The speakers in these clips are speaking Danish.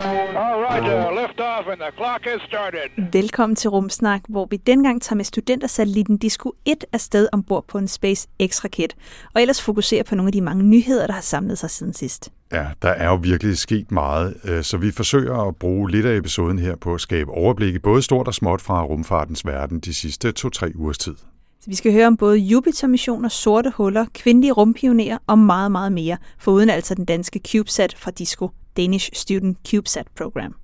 All right, uh, lift off and the clock has started. Velkommen til Rumsnak, hvor vi dengang tager med studentersatellitten Disco 1 afsted ombord på en SpaceX-raket, og ellers fokuserer på nogle af de mange nyheder, der har samlet sig siden sidst. Ja, der er jo virkelig sket meget, øh, så vi forsøger at bruge lidt af episoden her på at skabe overblik i både stort og småt fra rumfartens verden de sidste to-tre ugers tid. Så vi skal høre om både Jupiter-missioner, sorte huller, kvindelige rumpionerer og meget, meget mere, foruden altså den danske CubeSat fra Disco, Danish Student CubeSat Program.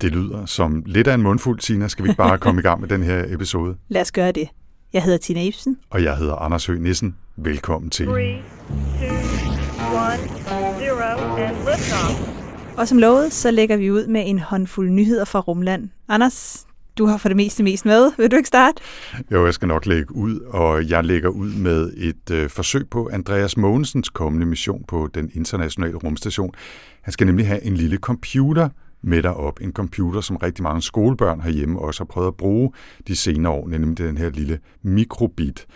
Det lyder som lidt af en mundfuld, Tina. Skal vi ikke bare komme i gang med den her episode? Lad os gøre det. Jeg hedder Tina Ibsen. Og jeg hedder Anders Høgh Nissen. Velkommen til. Three, two, one, zero, and liftoff. Og som lovet, så lægger vi ud med en håndfuld nyheder fra Rumland. Anders, du har for det meste mest med. Vil du ikke starte? Jo, jeg skal nok lægge ud, og jeg lægger ud med et øh, forsøg på Andreas Mogensens kommende mission på den internationale rumstation. Han skal nemlig have en lille computer med derop. En computer, som rigtig mange skolebørn herhjemme også har prøvet at bruge de senere år, nemlig den her lille mikrobit.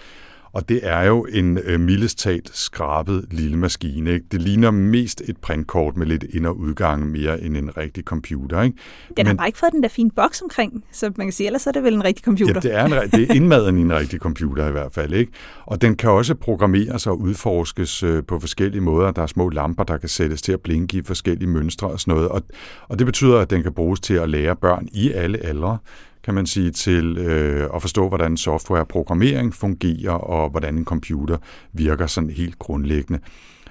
Og det er jo en øh, mildest talt skrabet lille maskine. Ikke? Det ligner mest et printkort med lidt ind- og udgang mere end en rigtig computer. Ikke? Den har bare ikke fået den der fine boks omkring, så man kan sige, ellers er det vel en rigtig computer. Ja, det er, en, det er indmaden i en rigtig computer i hvert fald. Ikke? Og den kan også programmeres og udforskes øh, på forskellige måder. Der er små lamper, der kan sættes til at blinke i forskellige mønstre og sådan noget. Og, og det betyder, at den kan bruges til at lære børn i alle aldre kan man sige, til øh, at forstå, hvordan softwareprogrammering fungerer, og hvordan en computer virker sådan helt grundlæggende.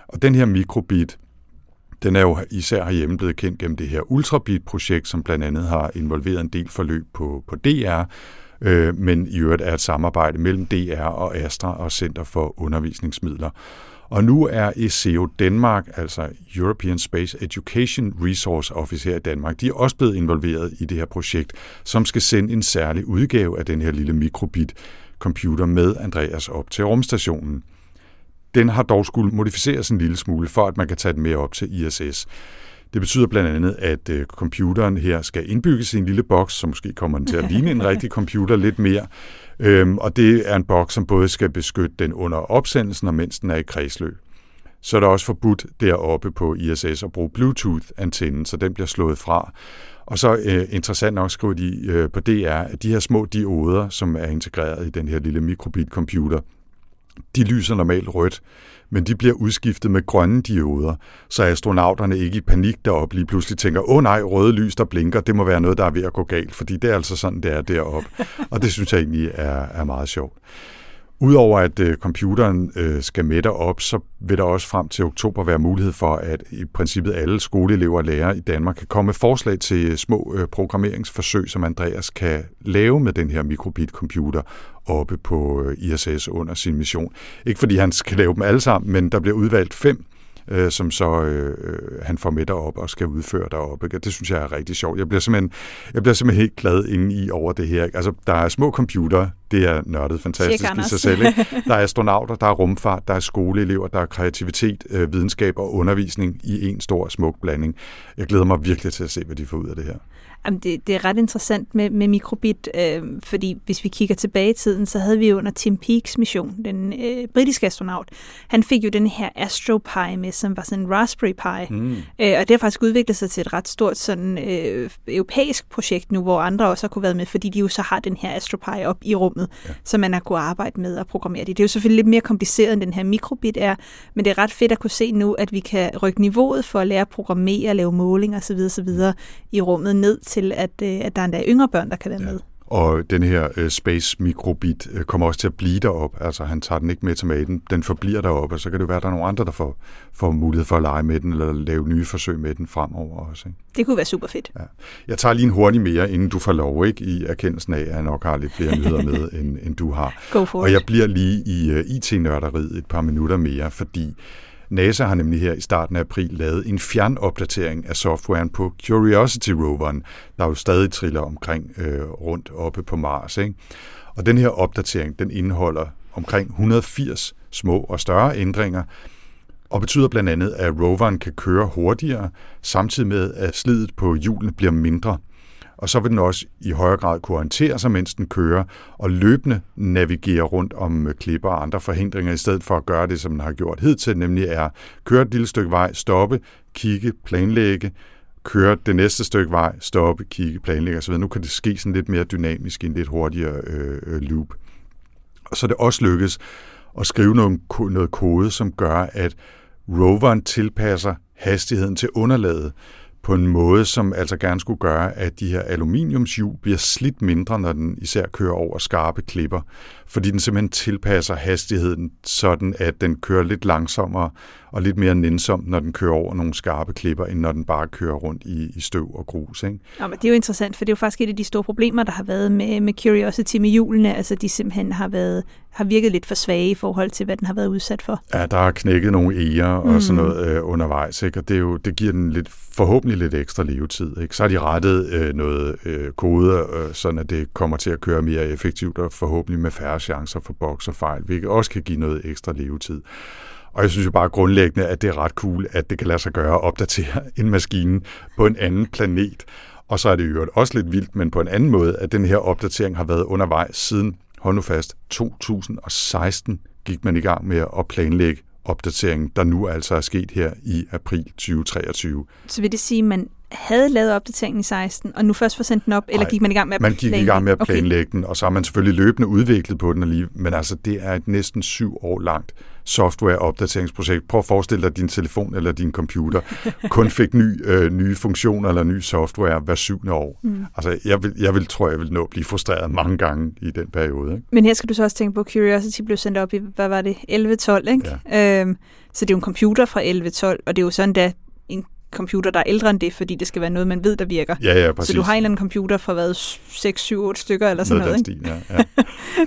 Og den her mikrobit, den er jo især herhjemme blevet kendt gennem det her Ultrabit-projekt, som blandt andet har involveret en del forløb på, på DR, øh, men i øvrigt er et samarbejde mellem DR og Astra og Center for Undervisningsmidler. Og nu er ECO Danmark, altså European Space Education Resource Office her i Danmark, de er også blevet involveret i det her projekt, som skal sende en særlig udgave af den her lille mikrobit computer med Andreas op til rumstationen. Den har dog skulle modificeres en lille smule, for at man kan tage den med op til ISS. Det betyder blandt andet, at øh, computeren her skal indbygges i en lille boks, som måske kommer den til at ligne en rigtig computer lidt mere. Øhm, og det er en boks, som både skal beskytte den under opsendelsen og mens den er i kredsløb. Så er der også forbudt deroppe på ISS at bruge Bluetooth-antennen, så den bliver slået fra. Og så øh, interessant nok skriver de øh, på DR, at de her små dioder, som er integreret i den her lille mikrobit-computer, de lyser normalt rødt, men de bliver udskiftet med grønne dioder, så astronauterne ikke i panik deroppe lige pludselig tænker, åh oh, nej, røde lys, der blinker, det må være noget, der er ved at gå galt, fordi det er altså sådan, det er deroppe. Og det synes jeg egentlig er, er meget sjovt. Udover at øh, computeren øh, skal med op, så vil der også frem til oktober være mulighed for, at i princippet alle skoleelever og lærere i Danmark kan komme med forslag til øh, små øh, programmeringsforsøg, som Andreas kan lave med den her mikrobit-computer oppe på øh, ISS under sin mission. Ikke fordi han skal lave dem alle sammen, men der bliver udvalgt fem, øh, som så øh, han får med derop og skal udføre deroppe. Det synes jeg er rigtig sjovt. Jeg bliver simpelthen, jeg bliver simpelthen helt glad inde i over det her. Altså, der er små computer, det er nørdet fantastisk Check, i sig selv. Ikke? Der er astronauter, der er rumfart, der er skoleelever, der er kreativitet, øh, videnskab og undervisning i en stor smuk blanding. Jeg glæder mig virkelig til at se, hvad de får ud af det her. Jamen, det, det er ret interessant med, med mikrobit, øh, fordi hvis vi kigger tilbage i tiden, så havde vi under Tim Peaks mission, den øh, britiske astronaut, han fik jo den her Astro Pi med, som var sådan en Raspberry Pi, mm. øh, og det har faktisk udviklet sig til et ret stort sådan øh, europæisk projekt nu, hvor andre også har kunne være med, fordi de jo så har den her Astro Pi op i rummet, ja. så man har kunne arbejde med at programmere det. Det er jo selvfølgelig lidt mere kompliceret, end den her mikrobit er, men det er ret fedt at kunne se nu, at vi kan rykke niveauet for at lære at programmere, lave målinger osv. osv. i rummet ned til, at, øh, at der er endda yngre børn, der kan være ja. med. Og den her øh, Space Microbit øh, kommer også til at blive derop. Altså han tager den ikke med til maten, den forbliver deroppe, og så kan det være, at der er nogle andre, der får, får mulighed for at lege med den, eller lave nye forsøg med den fremover også. Ikke? Det kunne være super fedt. Ja. Jeg tager lige en hurtig mere, inden du får lov, ikke? i erkendelsen af, at jeg nok har lidt flere nyheder med, end, end du har. Go for og jeg bliver lige i uh, IT-nørderiet et par minutter mere, fordi NASA har nemlig her i starten af april lavet en fjernopdatering af softwaren på Curiosity-roveren, der jo stadig triller omkring øh, rundt oppe på Mars. Ikke? Og den her opdatering, den indeholder omkring 180 små og større ændringer, og betyder blandt andet, at roveren kan køre hurtigere, samtidig med, at slidet på hjulene bliver mindre. Og så vil den også i højere grad kunne orientere sig, mens den kører, og løbende navigere rundt om øh, klipper og andre forhindringer, i stedet for at gøre det, som den har gjort hidtil, nemlig er køre et lille stykke vej, stoppe, kigge, planlægge, køre det næste stykke vej, stoppe, kigge, planlægge osv. Nu kan det ske sådan lidt mere dynamisk i en lidt hurtigere øh, øh loop. Og så er det også lykkes at skrive noget, noget kode, som gør, at roveren tilpasser hastigheden til underlaget på en måde, som altså gerne skulle gøre, at de her aluminiumshjul bliver slidt mindre, når den især kører over skarpe klipper, fordi den simpelthen tilpasser hastigheden sådan, at den kører lidt langsommere og lidt mere nænsomt, når den kører over nogle skarpe klipper, end når den bare kører rundt i, i støv og grus. Ikke? Ja, men det er jo interessant, for det er jo faktisk et af de store problemer, der har været med, med Curiosity med hjulene. Altså, de simpelthen har, været, har virket lidt for svage i forhold til, hvad den har været udsat for. Ja, der har knækket nogle eger og mm. sådan noget øh, undervejs, ikke? og det, er jo, det giver den lidt, forhåbentlig lidt ekstra levetid. Ikke? Så har de rettet øh, noget øh, kode, øh, sådan at det kommer til at køre mere effektivt og forhåbentlig med færre chancer for boks og fejl, hvilket også kan give noget ekstra levetid. Og jeg synes jo bare grundlæggende, at det er ret cool, at det kan lade sig gøre at opdatere en maskine på en anden planet. Og så er det jo også lidt vildt, men på en anden måde, at den her opdatering har været undervejs siden, hold nu fast, 2016 gik man i gang med at planlægge opdateringen, der nu altså er sket her i april 2023. Så vil det sige, at man havde lavet opdateringen i 16, og nu først får sendt den op, eller gik man i gang med at man gik i gang med at planlægge okay. den, og så har man selvfølgelig løbende udviklet på den alligevel, men altså det er et næsten syv år langt software-opdateringsprojekt. Prøv at forestille dig, at din telefon eller din computer kun fik ny, øh, nye funktioner eller ny software hver syvende år. Mm. Altså, jeg vil, jeg vil, tror, jeg vil nå at blive frustreret mange gange i den periode. Ikke? Men her skal du så også tænke på, at Curiosity blev sendt op i, hvad var det, 11-12, ikke? Ja. Øhm, så det er jo en computer fra 11-12, og det er jo sådan, at en computer, der er ældre end det, fordi det skal være noget, man ved, der virker. Ja, ja, præcis. Så du har en eller anden computer fra hvad, 6, 7, 8 stykker eller sådan noget, noget? Stil, ja,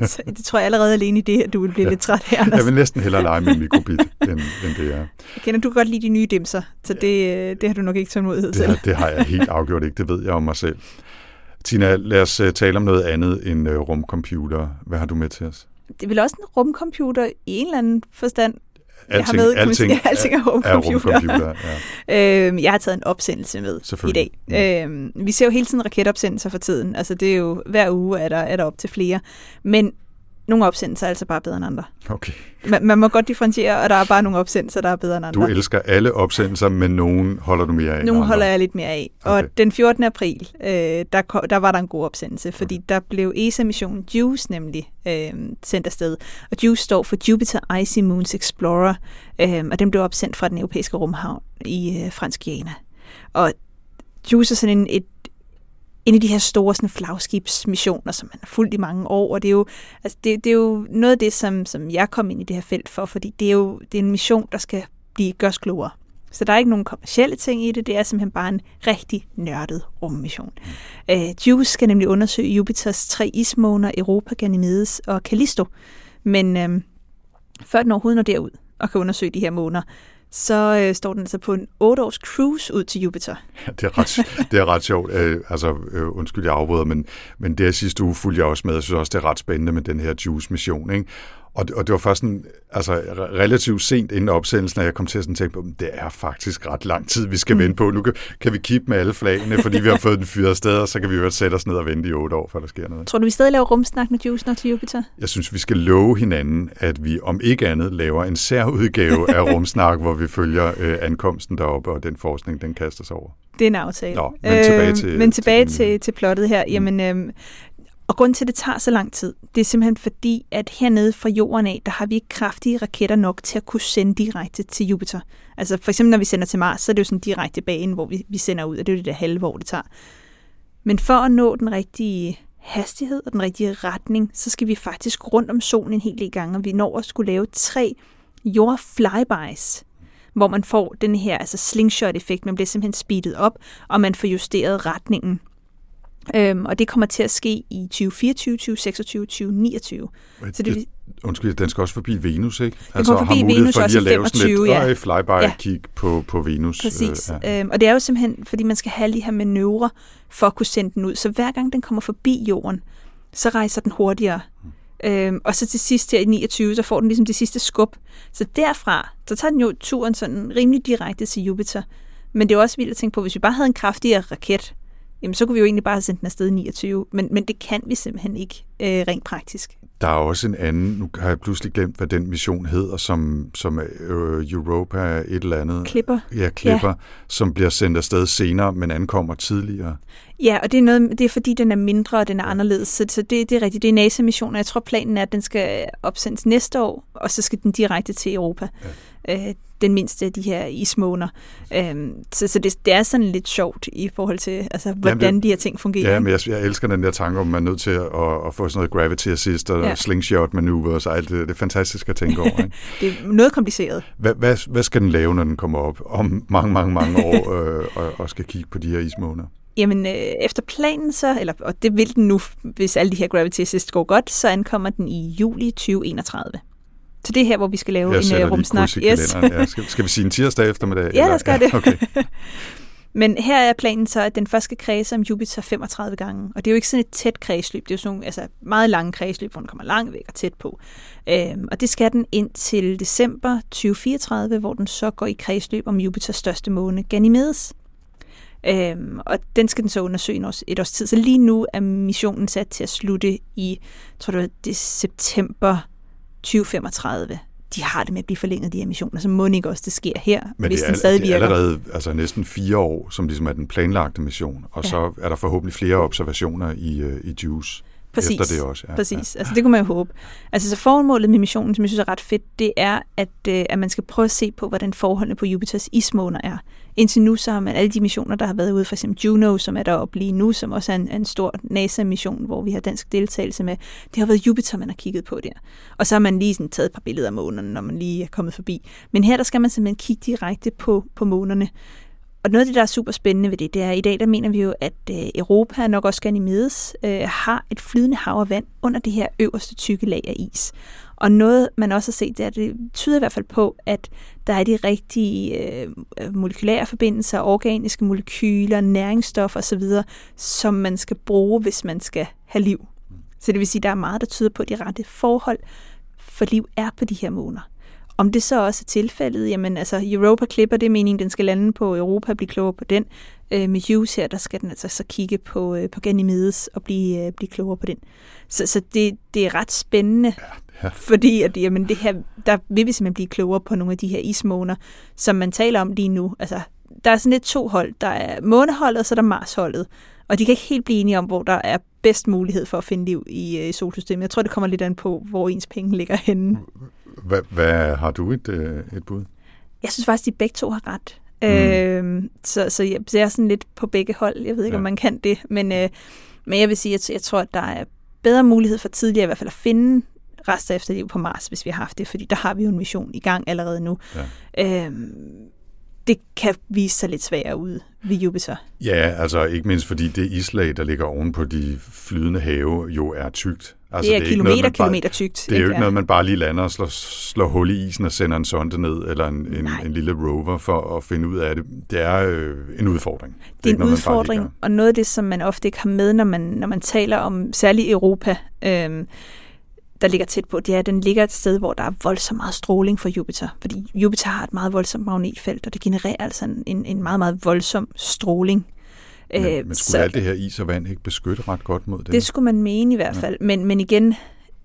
ja. så det tror jeg allerede alene i det, at du vil blive ja. lidt træt her, Anders. Jeg vil næsten hellere lege med en mikrobit, end, end det er. Kender du godt lide de nye dimser, så det, øh, det har du nok ikke tålmodighed til. Det, det har jeg helt afgjort ikke, det ved jeg om mig selv. Tina, lad os uh, tale om noget andet end uh, rumcomputer. Hvad har du med til os? Det er vel også en rumcomputer i en eller anden forstand, Alting, jeg har med, alting, sige, alting er rumcomputer. Er rumcomputer ja. øhm, jeg har taget en opsendelse med i dag. Mm. Øhm, vi ser jo hele tiden raketopsendelser for tiden. Altså det er jo, hver uge er der, er der op til flere. Men nogle opsendelser er altså bare bedre end andre. Okay. Man, man må godt differentiere, og der er bare nogle opsendelser, der er bedre end andre. Du elsker alle opsendelser, men nogen holder du mere af Nogle holder jeg lidt mere af. Okay. Og den 14. april, øh, der, der var der en god opsendelse, fordi okay. der blev ESA-missionen JUICE nemlig øh, sendt afsted. Og JUICE står for Jupiter Icy Moons Explorer, øh, og den blev opsendt fra den europæiske rumhavn i øh, Fransk Guyana. Og JUICE er sådan en, et en af de her store sådan, flagskibsmissioner, som man har fulgt i mange år, og det er jo, altså, det, det er jo noget af det, som, som jeg kom ind i det her felt for, fordi det er jo det er en mission, der skal blive gørs klogere. Så der er ikke nogen kommersielle ting i det, det er simpelthen bare en rigtig nørdet rummission. Mm. Uh, JUICE skal nemlig undersøge Jupiters tre ismåner, Europa, Ganymedes og Callisto, men uh, før den overhovedet når derud og kan undersøge de her måner, så øh, står den altså på en 8-års cruise ud til Jupiter. Ja, det er ret, det er ret sjovt. Øh, altså, øh, undskyld, jeg afbryder, men, men det sidste uge fulgte jeg også med. Jeg synes også, det er ret spændende med den her Juice-mission. Ikke? Og, og det var først en, altså, relativt sent inden opsendelsen, at jeg kom til at sådan tænke på, det er faktisk ret lang tid, vi skal mm. vente på. Nu kan, kan vi kigge med alle flagene, fordi vi har fået den fyret sted, og så kan vi jo sætte os ned og vente i otte år, før der sker noget. Tror du, vi stadig laver rumsnak med Juice nok til Jupiter? Jeg synes, vi skal love hinanden, at vi om ikke andet laver en særudgave af rumsnak, hvor vi følger øh, ankomsten deroppe, og den forskning, den kaster sig over. Det er en aftale. Nå, men tilbage øh, til, øh, men tilbage til, til, til plottet her. Mm. Jamen, øh, og grunden til, at det tager så lang tid, det er simpelthen fordi, at hernede fra jorden af, der har vi ikke kraftige raketter nok til at kunne sende direkte til Jupiter. Altså for eksempel, når vi sender til Mars, så er det jo sådan direkte bane, hvor vi, vi sender ud, og det er jo det der halve år, det tager. Men for at nå den rigtige hastighed og den rigtige retning, så skal vi faktisk rundt om solen en hel del gange, og vi når at skulle lave tre jordflybys, hvor man får den her altså slingshot-effekt, man bliver simpelthen speedet op, og man får justeret retningen Øhm, og det kommer til at ske i 2024, 2026, 2029. Så det, det, Undskyld, den skal også forbi Venus, ikke? kommer forbi har mulighed Venus for lige at lave sådan 25, et ja. ja. flyby-kig Ja. på, på Venus. Præcis. Øh, Øh, øhm, og det er jo simpelthen, fordi man skal have de her manøvrer for at kunne sende den ud. Så hver gang den kommer forbi jorden, så rejser den hurtigere. Øhm, og så til sidst her i 29, så får den ligesom det sidste skub. Så derfra, så tager den jo turen sådan rimelig direkte til Jupiter. Men det er også vildt at tænke på, hvis vi bare havde en kraftigere raket, jamen så kunne vi jo egentlig bare have sendt den afsted i 29. Men, men det kan vi simpelthen ikke øh, rent praktisk. Der er også en anden, nu har jeg pludselig glemt, hvad den mission hedder, som, som er øh, Europa et eller andet. Klipper. Ja, klipper, ja. som bliver sendt afsted senere, men ankommer tidligere. Ja, og det er, noget, det er fordi, den er mindre, og den er anderledes. Så, så det, det er rigtigt. Det er NASA-missioner. Jeg tror, planen er, at den skal opsendes næste år, og så skal den direkte til Europa. Ja. Øh, den mindste af de her ismåner. Øhm, så så det, det er sådan lidt sjovt i forhold til, altså, hvordan Jamen, det- de her ting fungerer. Ja, men jeg, jeg elsker den der tanke om, at man er nødt til at, at få sådan noget gravity assist og Ja. ja. slingshot manøvre og så alt det. Det er fantastisk at tænke over. Ikke? Det er noget kompliceret. Hvad, hvad, hvad skal den lave, når den kommer op om mange, mange, mange år øh, og, og skal kigge på de her ismåner? Jamen, øh, efter planen så, eller, og det vil den nu, hvis alle de her Gravity Assist går godt, så ankommer den i juli 2031. Så det er her, hvor vi skal lave Jeg en lige rumsnak. kalenderen. Ja, skal, skal vi sige en tirsdag eftermiddag? Ja, eller? lad os gøre det. Okay. Men her er planen så, at den først skal kredse om Jupiter 35 gange. Og det er jo ikke sådan et tæt kredsløb. Det er jo sådan nogle altså, meget lange kredsløb, hvor den kommer langt væk og tæt på. Øhm, og det skal den ind til december 2034, hvor den så går i kredsløb om Jupiters største måne, Ganymedes. Øhm, og den skal den så undersøge en års, et års tid. Så lige nu er missionen sat til at slutte i, tror du, det er september 2035. De har det med at blive forlænget, de her missioner, så må ikke også det sker her, Men hvis det den er, stadig det er virker. allerede altså næsten fire år, som ligesom er den planlagte mission. Og Ja. ja. så er der forhåbentlig flere observationer i, øh, i JUICE. Præcis. Efter det også. Ja. Præcis. Altså, det kunne man jo håbe. Altså, så formålet med missionen, som jeg synes er ret fedt, det er, at, øh, at man skal prøve at se på, hvordan forholdene på Jupiters ismåner er. Indtil nu, så har man alle de missioner, der har været ude, for eksempel Juno, som er deroppe lige nu, som også er en, en stor NASA-mission, hvor vi har dansk deltagelse med. Det har været Jupiter, man har kigget på der. Og så har man lige sådan taget et par billeder af månerne, når man lige er kommet forbi. Men her, der skal man simpelthen kigge direkte på, på månerne. Og noget af det, der er super spændende ved det, det er, at i dag der mener vi jo, at øh, Europa, nok også Ganymedes, øh, har et flydende hav af vand under det her øverste tykke lag af is. Og noget, man også har set, det er, at det tyder i hvert fald på, at der er de rigtige øh, molekylære forbindelser, organiske molekyler, næringsstoffer osv., som man skal bruge, hvis man skal have liv. Så det vil sige, at der er meget, der tyder på, at de rette forhold for liv er på de her måner. Om det så også er tilfældet, jamen altså Europa Clipper, det er meningen, den skal lande på Europa blive klogere på den. Øh, med Hughes her, der skal den altså så kigge på, øh, på Ganymedes og blive, øh, blive klogere på den. Så, så det, det er ret spændende, ja. fordi at, jamen, det her, der vil vi simpelthen blive klogere på nogle af de her ismåner, som man taler om lige nu. Altså, der er sådan lidt to hold. Der er måneholdet, og så er der Marsholdet. Og de kan ikke helt blive enige om, hvor der er bedst mulighed for at finde liv i, øh, i solsystemet. Jeg tror, det kommer lidt an på, hvor ens penge ligger henne. Hvad, hvad har du et, øh, et bud? Jeg synes faktisk, de begge to har ret. Mm. Øh, så, så jeg, så jeg er sådan lidt på begge hold. Jeg ved ikke, ja. om man kan det. Men, øh, men jeg vil sige, at jeg tror, at der er bedre mulighed for tidligere i hvert fald at finde rester efter liv på Mars, hvis vi har haft det. Fordi der har vi jo en mission i gang allerede nu. Ja. Øh, det kan vise sig lidt sværere ud ved Jupiter. Ja, altså ikke mindst fordi det islag, der ligger oven på de flydende have, jo er tykt. Altså, det er, det er kilometer, noget, bare, kilometer tykt. Det er jo ikke noget, man bare lige lander og slår, slår hul i isen og sender en sonde ned, eller en, en, en lille rover for at finde ud af det. Det er øh, en udfordring. Det er, det er en noget, udfordring, og noget af det, som man ofte ikke har med, når man, når man taler om særligt Europa, øh, der ligger tæt på, det er, at den ligger et sted, hvor der er voldsomt meget stråling for Jupiter. Fordi Jupiter har et meget voldsomt magnetfelt, og det genererer altså en, en meget, meget voldsom stråling. Men, men skulle så, alt det her is og vand ikke beskytte ret godt mod det? Det skulle man mene i hvert fald. Ja. Men, men igen,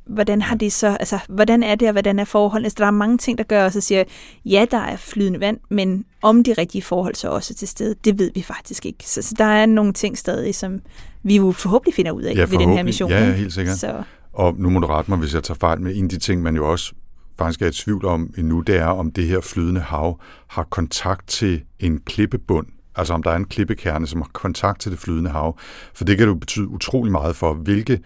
hvordan har det så, altså, hvordan er det, og hvordan er forholdene? Altså, der er mange ting, der gør os og siger, ja, der er flydende vand, men om de rigtige forhold så også til stede, det ved vi faktisk ikke. Så, så der er nogle ting stadig, som vi jo forhåbentlig finder ud af ja, ved den her mission. Ja, helt sikkert. Så. Og nu må du rette mig, hvis jeg tager fejl med en af de ting, man jo også faktisk er i tvivl om endnu, det er, om det her flydende hav har kontakt til en klippebund, altså om der er en klippekerne, som har kontakt til det flydende hav. For det kan jo betyde utrolig meget for, hvilke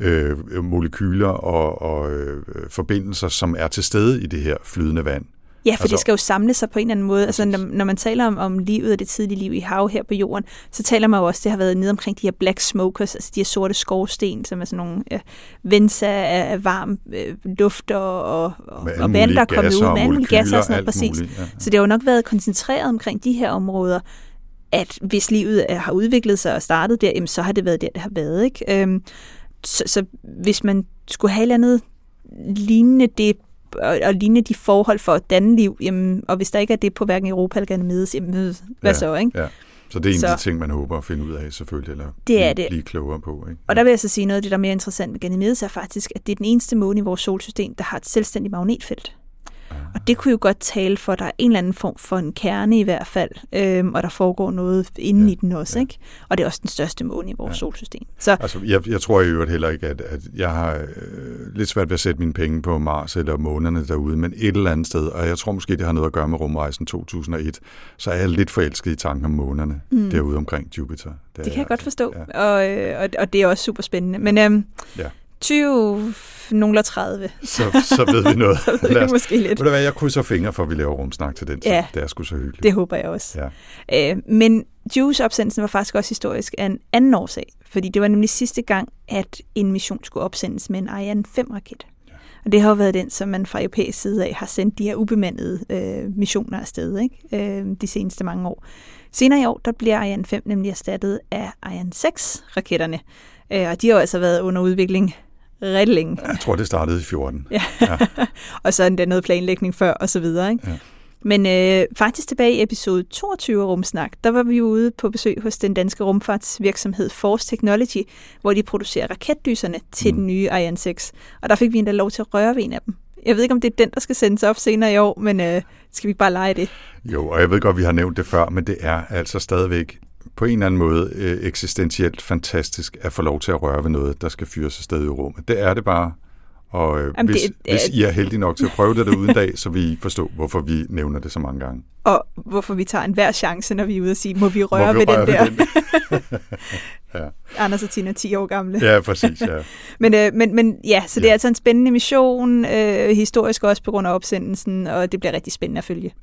øh, molekyler og, og øh, forbindelser, som er til stede i det her flydende vand. Ja, for altså, det skal jo samle sig på en eller anden måde. Altså, når, når man taler om, om livet og det tidlige liv i hav her på jorden, så taler man jo også, det har været nede omkring de her black smokers, altså de her sorte skorsten, som er sådan nogle øh, venser af, af varm øh, luft og, og, og, vand, der er kommet ud med alle mulige gasser og sådan noget, præcis. muligt, ja. Så det har jo nok været koncentreret omkring de her områder, at hvis livet har udviklet sig og startet der, jamen, så har det været der, det har været. Ikke? Øhm, så, så hvis man skulle have et eller andet lignende det, og, og lignende de forhold for at danne liv, jamen, og hvis der ikke er det på hverken Europa eller Ganymedes, jamen, hvad Ja, så, ikke? Ja. Så det er en af de ting, man håber at finde ud af, selvfølgelig, eller Det er blive, det. blive klogere på. Ikke? Og der vil jeg så sige noget af det, der er mere interessant med Ganymedes, er faktisk, at det er den eneste måne i vores solsystem, der har et selvstændigt magnetfelt. Og det kunne jo godt tale for, at der er en eller anden form for en kerne i hvert fald, øhm, og der foregår noget inde Ja, i den også, ja. ikke? Og det er også den største måne i vores Ja. solsystem. Så Altså, jeg, jeg tror i øvrigt heller ikke, at, at jeg har øh, lidt svært ved at sætte mine penge på Mars eller månerne derude, men et eller andet sted, og jeg tror måske, det har noget at gøre med rumrejsen 2001, så er jeg lidt forelsket i tanken om månerne mm. derude omkring Jupiter. det kan jeg godt forstå, Ja. og, øh, og, og det er også super spændende. Men øhm, Ja. 20, nogle 30, Så, så ved vi noget. så ved vi os, måske lidt. ved du hvad, jeg krydser fingre for, at vi laver rumsnak til den tid. Ja. Det er sgu så hyggeligt. Det håber jeg også. Ja. Øh, men Juice-opsendelsen var faktisk også historisk af en anden årsag, fordi det var nemlig sidste gang, at en mission skulle opsendes med en Ariane 5-raket. Og det har jo været den, som man fra europæisk side af har sendt de her ubemandede øh, missioner afsted ikke? Øh, de seneste mange år. Senere i år, der bliver Ariane 5 nemlig erstattet af Ariane 6-raketterne. Øh, og de har jo altså været under udvikling rigtig længe. Jeg tror, det startede i 14. Ja. og så er der noget planlægning før, og så videre. Ikke? Ja. Men øh, faktisk tilbage i episode 22 af Rumsnak, der var vi ude på besøg hos den danske rumfartsvirksomhed Force Technology, hvor de producerer raketdyserne til mm. den nye Ariane 6. Og der fik vi endda lov til at røre ved en af dem. Jeg ved ikke, om det er den, der skal sendes op senere i år, men øh, skal vi bare lege det? Jo, og jeg ved godt, vi har nævnt det før, men det er altså stadigvæk på en eller anden måde øh, eksistentielt fantastisk at få lov til at røre ved noget, der skal fyres afsted i rummet. Det er det bare. Og øh, Jamen, hvis, det- det, hvis I er heldige nok til at prøve det derude en dag, så vil I forstå, hvorfor vi nævner det så mange gange. Og hvorfor vi tager en hver chance, når vi er ude og sige, må vi røre Må vi ved røre den der? ved den? ja. Anders og Tina er 10 år gamle. ja, præcis. Ja. Men, øh, men, men ja, så det Ja. er altså en spændende mission, øh, historisk også på grund af opsendelsen, og det bliver rigtig spændende at følge.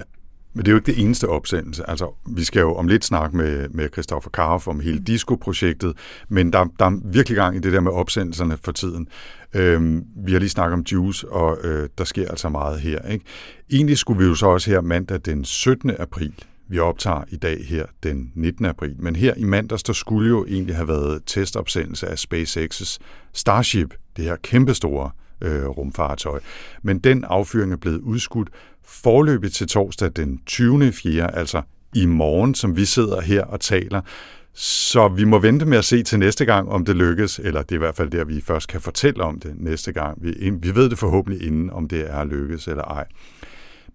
Men det er jo ikke det eneste opsendelse. Altså, vi skal jo om lidt snakke med, med Christoffer Karoff om hele Disco-projektet, men der, der er virkelig gang i det der med opsendelserne for tiden. Øhm, vi har lige snakket om Juice, og øh, der sker altså meget her. Ikke? Egentlig skulle vi jo så også her mandag den 17. april, vi optager i dag her den 19. april, men her i mandags, der skulle jo egentlig have været testopsendelse af SpaceX's Starship, det her kæmpestore øh, rumfartøj. Men den affyring er blevet udskudt forløbig til torsdag den 20. 4., altså i morgen, som vi sidder her og taler. Så vi må vente med at se til næste gang, om det lykkes, eller det er i hvert fald der, vi først kan fortælle om det næste gang. Vi, vi ved det forhåbentlig inden, om det er lykkes eller ej.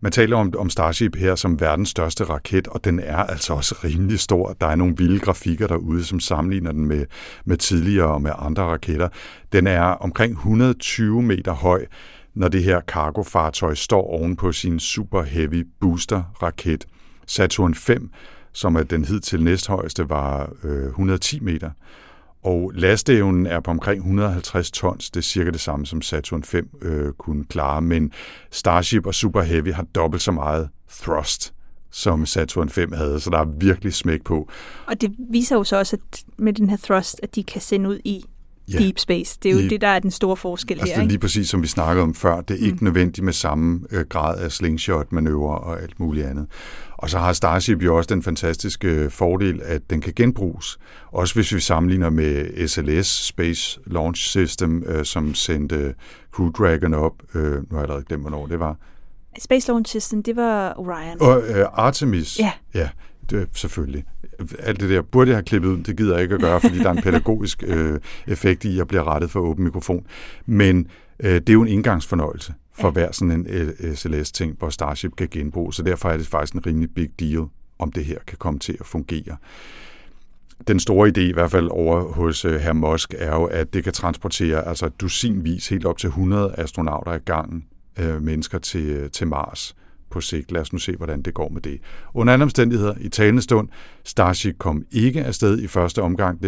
Man taler om, om Starship her som verdens største raket, og den er altså også rimelig stor. Der er nogle vilde grafikker derude, som sammenligner den med, med tidligere og med andre raketter. Den er omkring 120 meter høj, når det her kargofartøj står oven på sin Super Heavy Booster raket. Saturn 5, som er den hidtil næsthøjeste, var øh, 110 meter. Og lasteevnen er på omkring 150 tons. Det er cirka det samme, som Saturn 5 øh, kunne klare. Men Starship og Super Heavy har dobbelt så meget thrust, som Saturn 5 havde. Så der er virkelig smæk på. Og det viser jo så også, at med den her thrust, at de kan sende ud i Ja. deep space. Det er jo I- det, der er den store forskel Altså, her. det er lige præcis, som vi snakkede om før. Det er ikke nødvendigt med samme øh, grad af slingshot-manøvrer og alt muligt andet. Og så har Starship jo også den fantastiske øh, fordel, at den kan genbruges. Også hvis vi sammenligner med SLS, Space Launch System, øh, som sendte Crew Dragon op. Øh, nu har jeg allerede glemt, hvornår det var. Space Launch System, det var Orion. Og øh, Artemis. Ja. Ja, det, er selvfølgelig. Alt det der burde jeg have klippet ud, det gider jeg ikke at gøre, fordi der er en pædagogisk øh, effekt i, at jeg bliver rettet for åben mikrofon. Men øh, det er jo en indgangsfornøjelse for ja. hver sådan en øh, SLS-ting, hvor Starship kan genbruges, så derfor er det faktisk en rimelig big deal, om det her kan komme til at fungere. Den store idé, i hvert fald over hos øh, herr Musk, er jo, at det kan transportere altså dusinvis, helt op til 100 astronauter i gangen, øh, mennesker til, øh, til Mars på sigt. Lad os nu se, hvordan det går med det. Under andre omstændigheder, i talende stund, Starship kom ikke afsted i første omgang.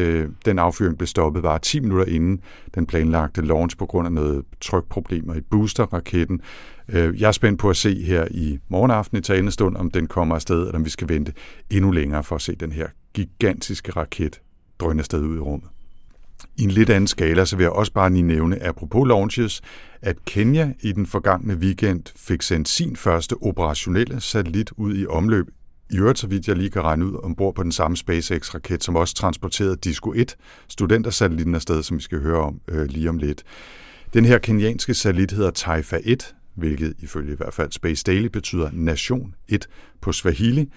Den affyring blev stoppet bare 10 minutter inden den planlagte launch på grund af noget trykproblemer i boosterraketten. Øh, jeg er spændt på at se her i morgenaften i talende stund, om den kommer afsted, eller om vi skal vente endnu længere for at se den her gigantiske raket drønne afsted ud i rummet. I en lidt anden skala, så vil jeg også bare lige nævne, apropos launches, at Kenya i den forgangne weekend fik sendt sin første operationelle satellit ud i omløb. I øvrigt, så vidt jeg lige kan regne ud, ombord på den samme SpaceX-raket, som også transporterede Disco 1, studentersatellitten afsted, som vi skal høre om øh, lige om lidt. Den her kenyanske satellit hedder Taifa 1, hvilket ifølge i hvert fald Space Daily betyder Nation 1 på Swahili.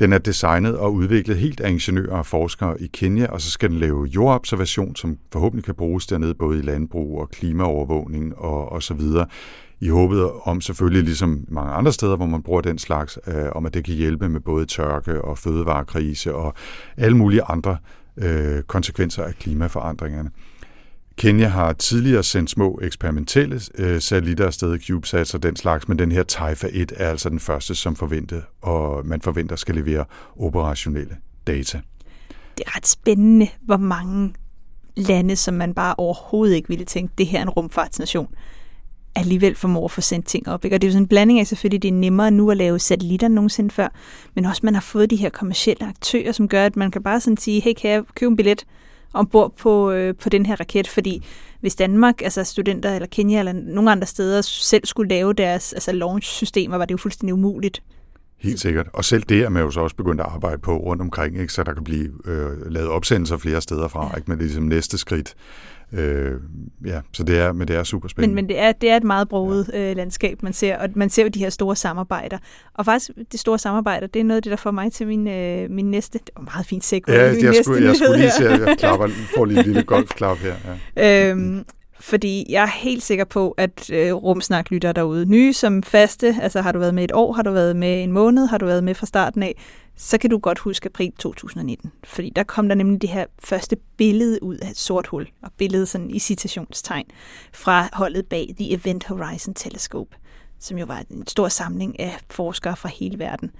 Den er designet og udviklet helt af ingeniører og forskere i Kenya, og så skal den lave jordobservation, som forhåbentlig kan bruges dernede både i landbrug og klimaovervågning og, og så videre. I håbet om selvfølgelig, ligesom mange andre steder, hvor man bruger den slags, øh, om at det kan hjælpe med både tørke og fødevarekrise og alle mulige andre øh, konsekvenser af klimaforandringerne. Kenya har tidligere sendt små eksperimentelle øh, satellitter afsted, CubeSats og den slags, men den her Taifa 1 er altså den første, som forventet, og man forventer skal levere operationelle data. Det er ret spændende, hvor mange lande, som man bare overhovedet ikke ville tænke, det her er en rumfartsnation, alligevel formår at få sendt ting op. Ikke? Og det er jo sådan en blanding af selvfølgelig, det er nemmere nu at lave satellitter end nogensinde før, men også man har fået de her kommersielle aktører, som gør, at man kan bare sådan sige, hey, kan jeg købe en billet? Ombord på, øh, på den her raket, fordi hvis Danmark, altså studenter eller Kenya eller nogle andre steder, selv skulle lave deres altså launch-systemer, var det jo fuldstændig umuligt. Helt sikkert. Og selv det er man jo så også begyndt at arbejde på rundt omkring, ikke? så der kan blive øh, lavet opsendelser flere steder fra, ja. ikke? men det er ligesom næste skridt. Øh, ja, så det er, men det er super spændende. Men, men det, er, det er et meget broget ja. øh, landskab, man ser, og man ser jo de her store samarbejder. Og faktisk, de store samarbejder, det er noget af det, der får mig til min, øh, min næste... Det var meget fint sæk. Ja, jeg, jeg, skulle, jeg skulle lige se, at jeg klapper, får lige en lille golfklap her. Ja. Øhm, fordi jeg er helt sikker på, at øh, Rumsnak lytter derude. Nye som faste, altså har du været med et år, har du været med en måned, har du været med fra starten af, så kan du godt huske april 2019. Fordi der kom der nemlig det her første billede ud af et sort hul, og billedet sådan i citationstegn, fra holdet bag The Event Horizon Telescope, som jo var en stor samling af forskere fra hele verden.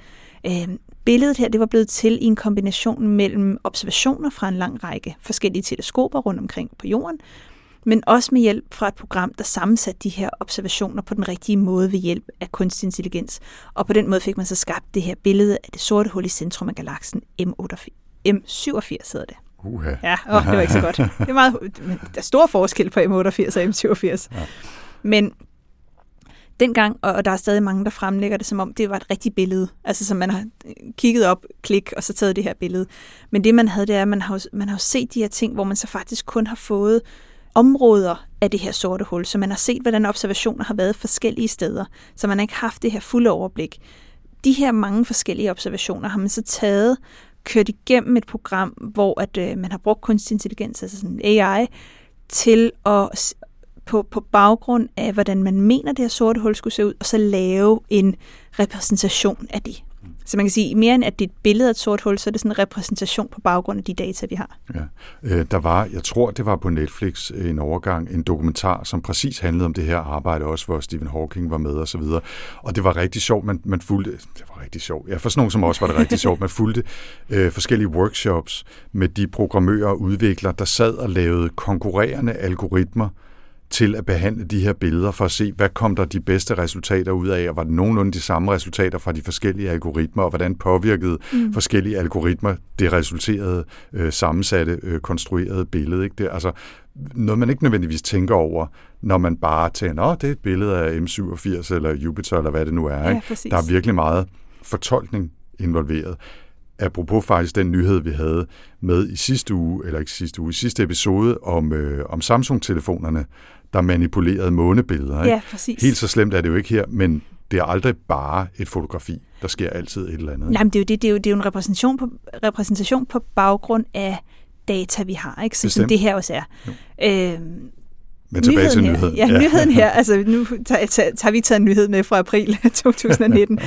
Øh, billedet her det var blevet til i en kombination mellem observationer fra en lang række forskellige teleskoper rundt omkring på jorden, men også med hjælp fra et program, der sammensatte de her observationer på den rigtige måde ved hjælp af kunstig intelligens. Og på den måde fik man så skabt det her billede af det sorte hul i centrum af galaksen M88. M87 hedder det. Uh-huh. Ja, åh, det var ikke så godt. Det er meget, men der er stor forskel på M88 og M87. Ja. Men dengang, og der er stadig mange, der fremlægger det, som om det var et rigtigt billede. Altså, som man har kigget op, klik, og så taget det her billede. Men det, man havde, det er, at man har, man har set de her ting, hvor man så faktisk kun har fået områder af det her sorte hul, så man har set, hvordan observationer har været forskellige steder, så man har ikke haft det her fulde overblik. De her mange forskellige observationer har man så taget, kørt igennem et program, hvor at øh, man har brugt kunstig intelligens, altså sådan AI, til at på, på baggrund af, hvordan man mener, det her sorte hul skulle se ud, og så lave en repræsentation af det. Så man kan sige, mere end at det er et billede af et sort hul, så er det sådan en repræsentation på baggrund af de data, vi har. Ja. Øh, der var, jeg tror, det var på Netflix øh, en overgang, en dokumentar, som præcis handlede om det her arbejde, også hvor Stephen Hawking var med og så videre. Og det var rigtig sjovt, man, man fulgte, det var rigtig sjovt, ja, for sådan nogen som også var det rigtig sjovt, man fulgte øh, forskellige workshops med de programmører og udviklere, der sad og lavede konkurrerende algoritmer, til at behandle de her billeder for at se, hvad kom der de bedste resultater ud af, og var det nogenlunde de samme resultater fra de forskellige algoritmer, og hvordan påvirkede mm. forskellige algoritmer det resulterede øh, sammensatte, øh, konstruerede billede. Ikke? Det altså noget, man ikke nødvendigvis tænker over, når man bare tænker, at det er et billede af M87 eller Jupiter, eller hvad det nu er. Ikke? Ja, der er virkelig meget fortolkning involveret apropos faktisk den nyhed, vi havde med i sidste uge, eller ikke sidste uge, i sidste episode om, øh, om Samsung-telefonerne, der manipulerede månebilleder. Ikke? Ja, præcis. Helt så slemt er det jo ikke her, men det er aldrig bare et fotografi. Der sker altid et eller andet. Nej, men det er jo, det, det er jo, det er jo en repræsentation på, repræsentation på baggrund af data, vi har, ikke? Som, som det her også er. Øh, Men tilbage til nyheden. Her. Ja, nyheden her. Altså, nu tager, tager, tager vi taget en nyhed med fra april 2019.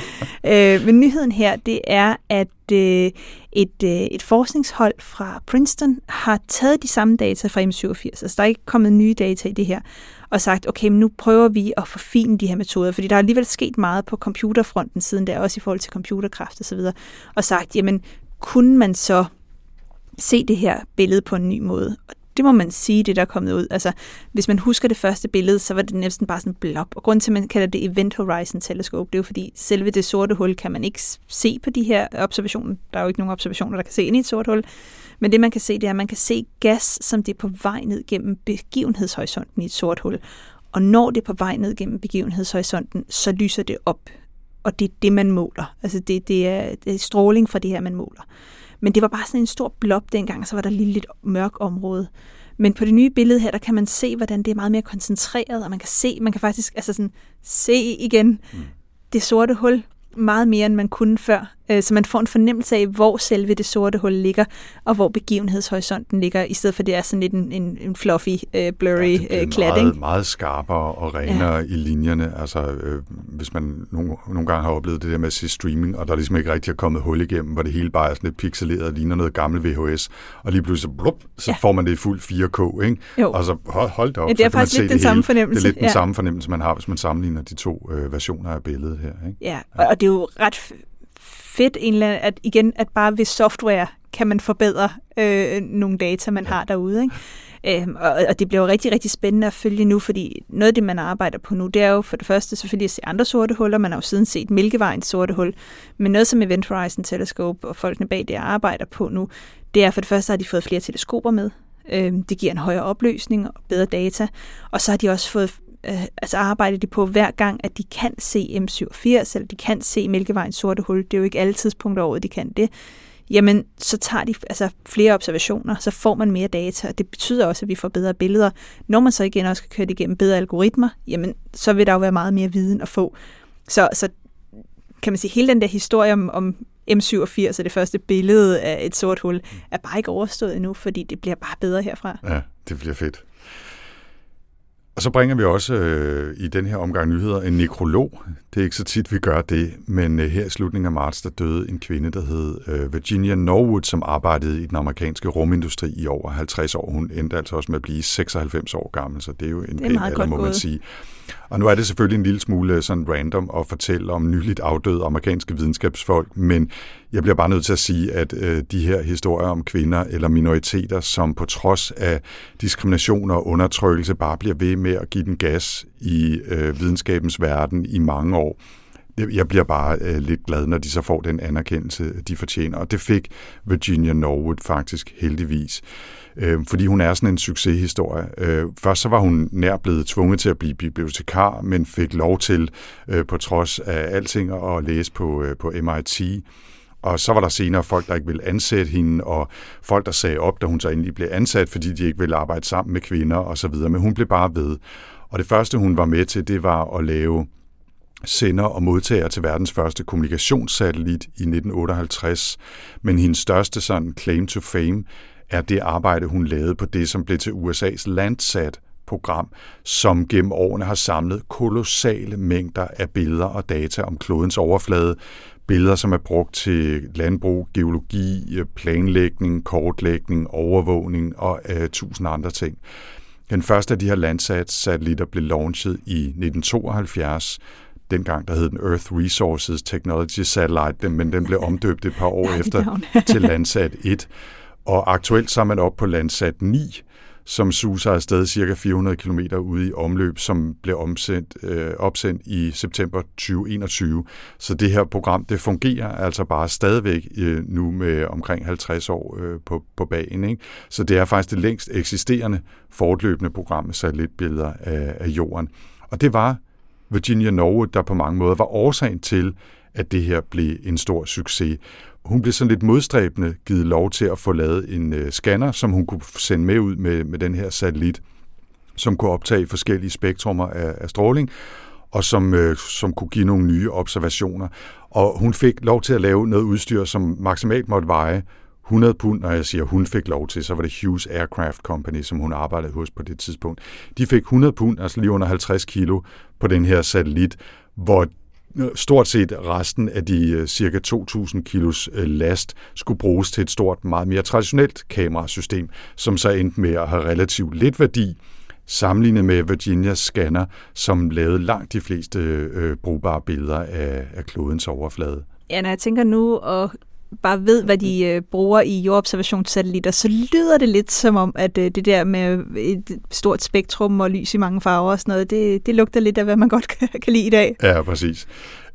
øh, men nyheden her, det er, at øh, et, øh, et forskningshold fra Princeton har taget de samme data fra M87. Altså, der er ikke kommet nye data i det her. Og sagt, okay, men nu prøver vi at forfine de her metoder, fordi der er alligevel sket meget på computerfronten siden der, også i forhold til computerkraft osv. Og, og sagt, jamen, kunne man så se det her billede på en ny måde? Og det må man sige, det der er kommet ud. Altså, hvis man husker det første billede, så var det næsten bare sådan en blob. Og grunden til, at man kalder det Event Horizon Telescope, det er jo fordi, selve det sorte hul kan man ikke se på de her observationer. Der er jo ikke nogen observationer, der kan se ind i et sort hul. Men det, man kan se, det er, at man kan se gas, som det er på vej ned gennem begivenhedshorisonten i et sort hul. Og når det er på vej ned gennem begivenhedshorisonten, så lyser det op. Og det er det, man måler. Altså, det, det, er, det er stråling fra det her, man måler. Men det var bare sådan en stor blob dengang, og så var der lige lidt mørk område. Men på det nye billede her, der kan man se, hvordan det er meget mere koncentreret, og man kan se, man kan faktisk altså sådan, se igen mm. det sorte hul meget mere, end man kunne før. Øh, så man får en fornemmelse af, hvor selve det sorte hul ligger, og hvor begivenhedshorisonten ligger, i stedet for det er sådan lidt en, en, en fluffy, uh, blurry ja, det kladding. Meget, meget skarpere og renere ja. i linjerne. Altså, øh, hvis man nogle, nogle gange har oplevet det der med at se streaming, og der ligesom ikke rigtig er kommet hul igennem, hvor det hele bare er sådan lidt pixeleret, ligner noget gammel VHS, og lige pludselig blup, så ja. får man det i fuld 4K, ikke? Jo. Og så hold, hold da op, ja, det er så faktisk lidt den samme fornemmelse. Det er lidt den ja. samme fornemmelse, man har, hvis man sammenligner de to øh, versioner af billedet her. Ikke? Ja, ja, og det er jo ret fedt, en eller anden, at igen, at bare ved software kan man forbedre øh, nogle data, man ja. har derude. Ikke? Øhm, og, og det bliver jo rigtig, rigtig spændende at følge nu, fordi noget af det, man arbejder på nu, det er jo for det første selvfølgelig at se andre sorte huller. Man har jo siden set Mælkevejens sorte hul. Men noget som Event Horizon Telescope og folkene bag det arbejder på nu, det er for det første, at de fået flere teleskoper med. Øhm, det giver en højere opløsning og bedre data. Og så har de også fået øh, altså arbejder de på hver gang, at de kan se M87, eller de kan se Mælkevejens sorte hul. Det er jo ikke alle tidspunkter over, de kan det. Jamen, så tager de altså, flere observationer, så får man mere data, og det betyder også, at vi får bedre billeder. Når man så igen også kan køre det igennem bedre algoritmer, jamen, så vil der jo være meget mere viden at få. Så, så kan man sige, hele den der historie om, om M87 og det første billede af et sort hul, er bare ikke overstået endnu, fordi det bliver bare bedre herfra. Ja, det bliver fedt. Og så bringer vi også øh, i den her omgang nyheder en nekrolog. Det er ikke så tit, vi gør det, men øh, her i slutningen af marts, der døde en kvinde, der hed øh, Virginia Norwood, som arbejdede i den amerikanske rumindustri i over 50 år. Hun endte altså også med at blive 96 år gammel, så det er jo en pæn alder, må man sige. Og nu er det selvfølgelig en lille smule øh, sådan random at fortælle om nyligt afdøde amerikanske videnskabsfolk, men jeg bliver bare nødt til at sige, at øh, de her historier om kvinder eller minoriteter, som på trods af diskrimination og undertrykkelse bare bliver ved med at give den gas i øh, videnskabens verden i mange år, jeg bliver bare øh, lidt glad, når de så får den anerkendelse, de fortjener. Og det fik Virginia Norwood faktisk heldigvis øh, fordi hun er sådan en succeshistorie. Øh, først så var hun nær blevet tvunget til at blive bibliotekar, men fik lov til, øh, på trods af alting, at læse på, øh, på MIT. Og så var der senere folk, der ikke ville ansætte hende, og folk, der sagde op, da hun så endelig blev ansat, fordi de ikke ville arbejde sammen med kvinder osv. Men hun blev bare ved. Og det første, hun var med til, det var at lave sender og modtager til verdens første kommunikationssatellit i 1958. Men hendes største sådan claim to fame, er det arbejde, hun lavede på det, som blev til USA's Landsat-program, som gennem årene har samlet kolossale mængder af billeder og data om klodens overflade. Billeder, som er brugt til landbrug, geologi, planlægning, kortlægning, overvågning og uh, tusind andre ting. Den første af de her Landsat-satellitter blev launchet i 1972, dengang der hed den Earth Resources Technology Satellite, men den blev omdøbt et par år efter til Landsat 1. Og aktuelt så er man op på Landsat 9, som suser afsted cirka 400 km ude i omløb, som blev omsendt, øh, opsendt i september 2021. Så det her program, det fungerer altså bare stadigvæk øh, nu med omkring 50 år øh, på, på bagen. Ikke? Så det er faktisk det længst eksisterende fortløbende program med satellitbilleder af, af jorden. Og det var Virginia Norwood, der på mange måder var årsagen til, at det her blev en stor succes hun blev sådan lidt modstræbende givet lov til at få lavet en øh, scanner, som hun kunne sende med ud med, med den her satellit, som kunne optage forskellige spektrummer af, af stråling, og som, øh, som kunne give nogle nye observationer. Og hun fik lov til at lave noget udstyr, som maksimalt måtte veje 100 pund, når jeg siger, hun fik lov til, så var det Hughes Aircraft Company, som hun arbejdede hos på det tidspunkt. De fik 100 pund, altså lige under 50 kilo, på den her satellit, hvor stort set resten af de øh, cirka 2.000 kilos øh, last skulle bruges til et stort, meget mere traditionelt kamerasystem, som så endte med at have relativt lidt værdi, sammenlignet med Virginias scanner, som lavede langt de fleste øh, øh, brugbare billeder af, af klodens overflade. Ja, når jeg tænker nu og bare ved, hvad de øh, bruger i jordobservationssatellitter, så lyder det lidt som om, at øh, det der med øh, et stort spektrum og lys i mange farver og sådan noget, det, det lugter lidt af, hvad man godt kan, kan lide i dag. Ja, præcis.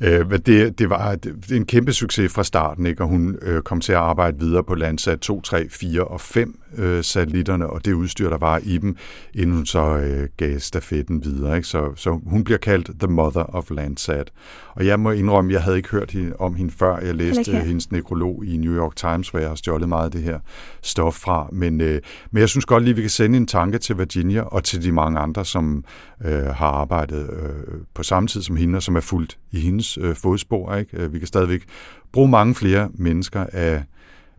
Øh, det, det var en kæmpe succes fra starten, ikke? og hun øh, kom til at arbejde videre på Landsat 2, 3, 4 og 5 øh, satellitterne, og det udstyr, der var i dem, inden hun så øh, gav stafetten videre. Ikke? Så, så hun bliver kaldt The Mother of Landsat. Og jeg må indrømme, jeg havde ikke hørt om hende før. Jeg læste okay. hendes nekrolog i New York Times, hvor jeg har stjålet meget af det her stof fra. Men, øh, men jeg synes godt lige, vi kan sende en tanke til Virginia og til de mange andre, som øh, har arbejdet øh, på samme tid som hende, og som er fuldt i hendes øh, fodspor. Ikke? Øh, vi kan stadigvæk bruge mange flere mennesker af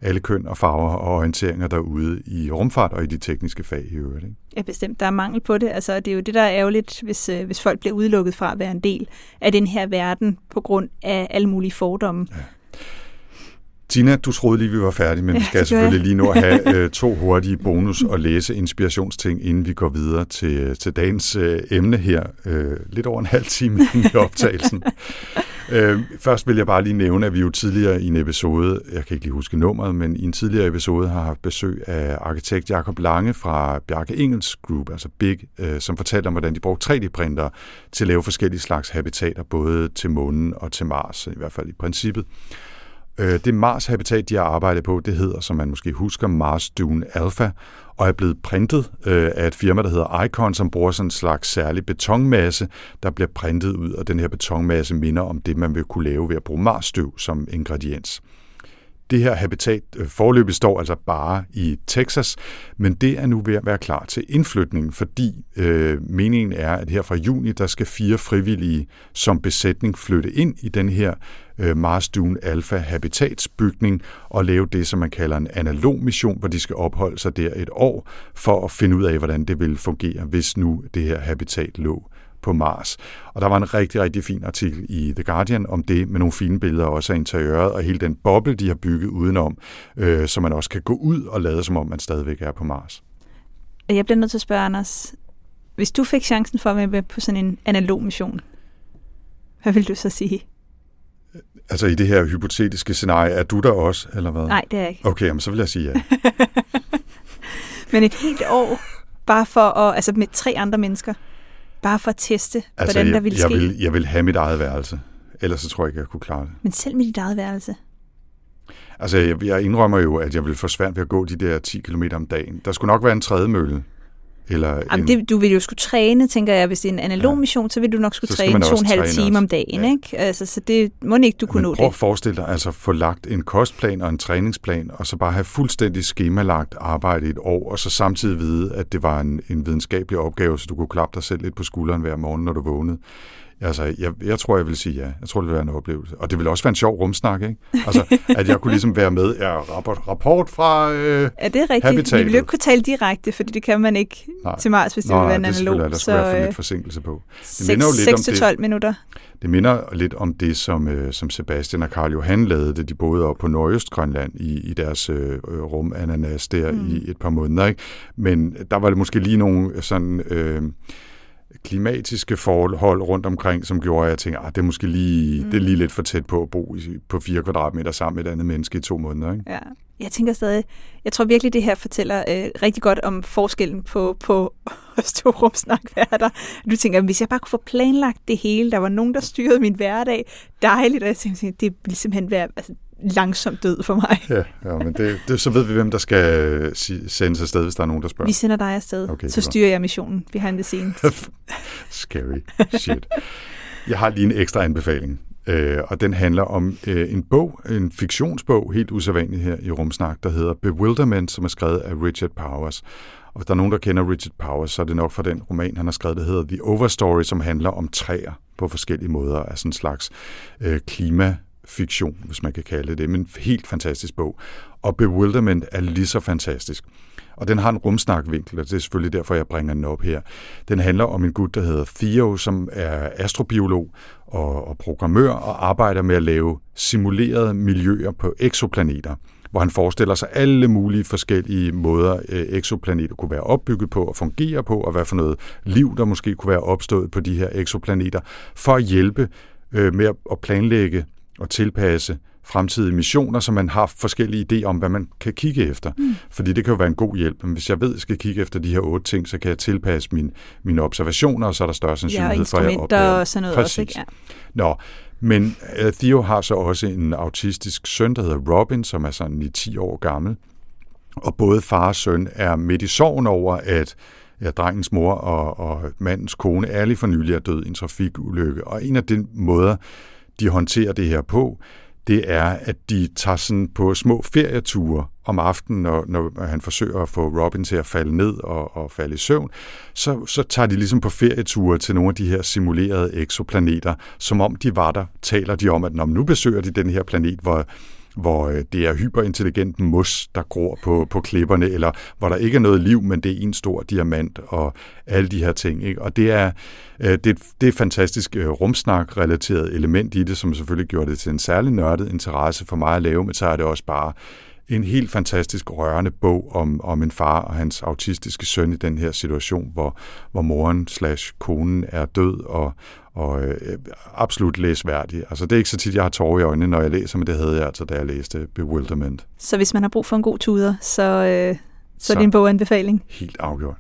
alle køn og farver og orienteringer derude i rumfart og i de tekniske fag i øvrigt. Ikke? Ja, bestemt. Der er mangel på det. Altså, det er jo det, der er ærgerligt, hvis, øh, hvis folk bliver udelukket fra at være en del af den her verden på grund af alle mulige fordomme. Ja. Tina, du troede lige, vi var færdige, men ja, vi skal selvfølgelig lige nu have øh, to hurtige bonus- og læse inspirationsting, inden vi går videre til, til dagens øh, emne her. Øh, lidt over en halv time i optagelsen. øh, først vil jeg bare lige nævne, at vi jo tidligere i en episode, jeg kan ikke lige huske nummeret, men i en tidligere episode har haft besøg af arkitekt Jakob Lange fra Bjarke Engels Group, altså Big, øh, som fortalte om, hvordan de brugte 3D-printer til at lave forskellige slags habitater, både til månen og til Mars, i hvert fald i princippet. Øh, det Mars-habitat, de har arbejdet på, det hedder, som man måske husker, Mars Dune Alpha, og er blevet printet øh, af et firma, der hedder Icon, som bruger sådan en slags særlig betonmasse, der bliver printet ud, og den her betonmasse minder om det, man vil kunne lave ved at bruge Mars-støv som ingrediens. Det her habitat øh, forløbig står altså bare i Texas, men det er nu ved at være klar til indflytning, fordi øh, meningen er, at her fra juni, der skal fire frivillige som besætning flytte ind i den her øh, Mars Dune Alpha habitatsbygning og lave det, som man kalder en analog mission, hvor de skal opholde sig der et år for at finde ud af, hvordan det vil fungere, hvis nu det her habitat lå på Mars. Og der var en rigtig, rigtig fin artikel i The Guardian om det, med nogle fine billeder også af interiøret, og hele den boble, de har bygget udenom, øh, så man også kan gå ud og lade, som om man stadigvæk er på Mars. Jeg bliver nødt til at spørge, Anders, hvis du fik chancen for at være med på sådan en analog mission, hvad vil du så sige? Altså i det her hypotetiske scenarie, er du der også, eller hvad? Nej, det er jeg ikke. Okay, jamen, så vil jeg sige ja. Men et helt år, bare for at, altså med tre andre mennesker, bare for at teste, altså, hvordan jeg, der ville jeg ske? Vil, jeg vil have mit eget værelse. Ellers så tror jeg ikke, jeg kunne klare det. Men selv med dit eget værelse? Altså, jeg, jeg indrømmer jo, at jeg vil få svært ved at gå de der 10 km om dagen. Der skulle nok være en tredemølle. Eller Jamen, en... det, du vil jo skulle træne, tænker jeg. Hvis det er en analog ja. mission, så vil du nok skulle træne to og en halv time om dagen. Ja. Ikke? Altså, så det må ikke, du kunne Men nå prøv det. at forestille dig, altså få lagt en kostplan og en træningsplan, og så bare have fuldstændig skemalagt arbejde i et år, og så samtidig vide, at det var en, en videnskabelig opgave, så du kunne klappe dig selv lidt på skulderen hver morgen, når du vågnede. Altså, jeg, jeg tror, jeg vil sige ja. Jeg tror, det vil være en oplevelse. Og det vil også være en sjov rumsnak, ikke? Altså, at jeg kunne ligesom være med. Ja, rapport, rapport fra øh, Ja, det er rigtigt. habitatet. Vi vil jo ikke kunne tale direkte, fordi det kan man ikke Nej. til Mars, hvis det Nå, vil være nej, en det er selvfølgelig, analog. der skulle være for øh, lidt forsinkelse på. Det minder jo lidt om 6 12 minutter. Det minder lidt om det, som, øh, som Sebastian og Karl Johan lavede, da de boede op på Nordøstgrønland i, i deres øh, rumananas der mm. i et par måneder. Ikke? Men der var det måske lige nogle sådan... Øh, klimatiske forhold rundt omkring, som gjorde, at jeg tænkte, at det er måske lige, mm. det er lige lidt for tæt på at bo i, på fire kvadratmeter sammen med et andet menneske i to måneder. Ikke? Ja. Jeg tænker stadig, jeg tror virkelig, det her fortæller øh, rigtig godt om forskellen på, på os to rumsnakværter. Du tænker, hvis jeg bare kunne få planlagt det hele, der var nogen, der styrede min hverdag, dejligt, og jeg tænkte, det ville simpelthen være altså, langsom død for mig. Ja, ja men det, det, så ved vi, hvem der skal si- sendes afsted, hvis der er nogen, der spørger. Vi sender dig afsted, Okay, så er styrer jeg missionen behind the scenes. Scary shit. Jeg har lige en ekstra anbefaling, øh, og den handler om øh, en bog, en fiktionsbog, helt usædvanlig her i Rumsnak, der hedder Bewilderment, som er skrevet af Richard Powers. Og hvis der er nogen, der kender Richard Powers, så er det nok fra den roman, han har skrevet, der hedder The Overstory, som handler om træer på forskellige måder, af sådan en slags øh, klima fiktion, hvis man kan kalde det, men en helt fantastisk bog. Og Bewilderment er lige så fantastisk. Og den har en rumsnakvinkel, og det er selvfølgelig derfor, jeg bringer den op her. Den handler om en gut, der hedder Theo, som er astrobiolog og, og programmør og arbejder med at lave simulerede miljøer på eksoplaneter hvor han forestiller sig alle mulige forskellige måder, øh, eksoplaneter kunne være opbygget på og fungere på, og hvad for noget liv, der måske kunne være opstået på de her eksoplaneter, for at hjælpe øh, med at planlægge og tilpasse fremtidige missioner, så man har forskellige idéer om, hvad man kan kigge efter. Mm. Fordi det kan jo være en god hjælp. Men hvis jeg ved, at jeg skal kigge efter de her otte ting, så kan jeg tilpasse min, mine observationer, og så er der større sandsynlighed for, at jeg opdager og sådan noget Præcis. også, ikke? Ja. Nå, men uh, Theo har så også en autistisk søn, der hedder Robin, som er sådan i 10 år gammel. Og både far og søn er midt i sorgen over, at ja, drengens mor og, og mandens kone lige for nylig er død i en trafikulykke. Og en af de måder, de håndterer det her på, det er, at de tager sådan på små ferieture om aftenen, når, når han forsøger at få Robin til at falde ned og, og falde i søvn, så, så tager de ligesom på ferieture til nogle af de her simulerede eksoplaneter, som om de var der, taler de om, at når nu besøger de den her planet, hvor hvor øh, det er hyperintelligent mus, der gror på, på klipperne, eller hvor der ikke er noget liv, men det er en stor diamant, og alle de her ting. Ikke? Og det er, øh, det, det er fantastisk øh, rumsnak-relateret element i det, som selvfølgelig gjorde det til en særlig nørdet interesse for mig at lave, men så er det også bare en helt fantastisk rørende bog om, om en far og hans autistiske søn i den her situation, hvor, hvor moren slash konen er død, og, og øh, absolut læsværdig. Altså, det er ikke så tit, jeg har tårer i øjnene, når jeg læser, men det havde jeg altså, da jeg læste Bewilderment. Så hvis man har brug for en god tuder, så, øh, så, så er det en boganbefaling? Helt afgjort.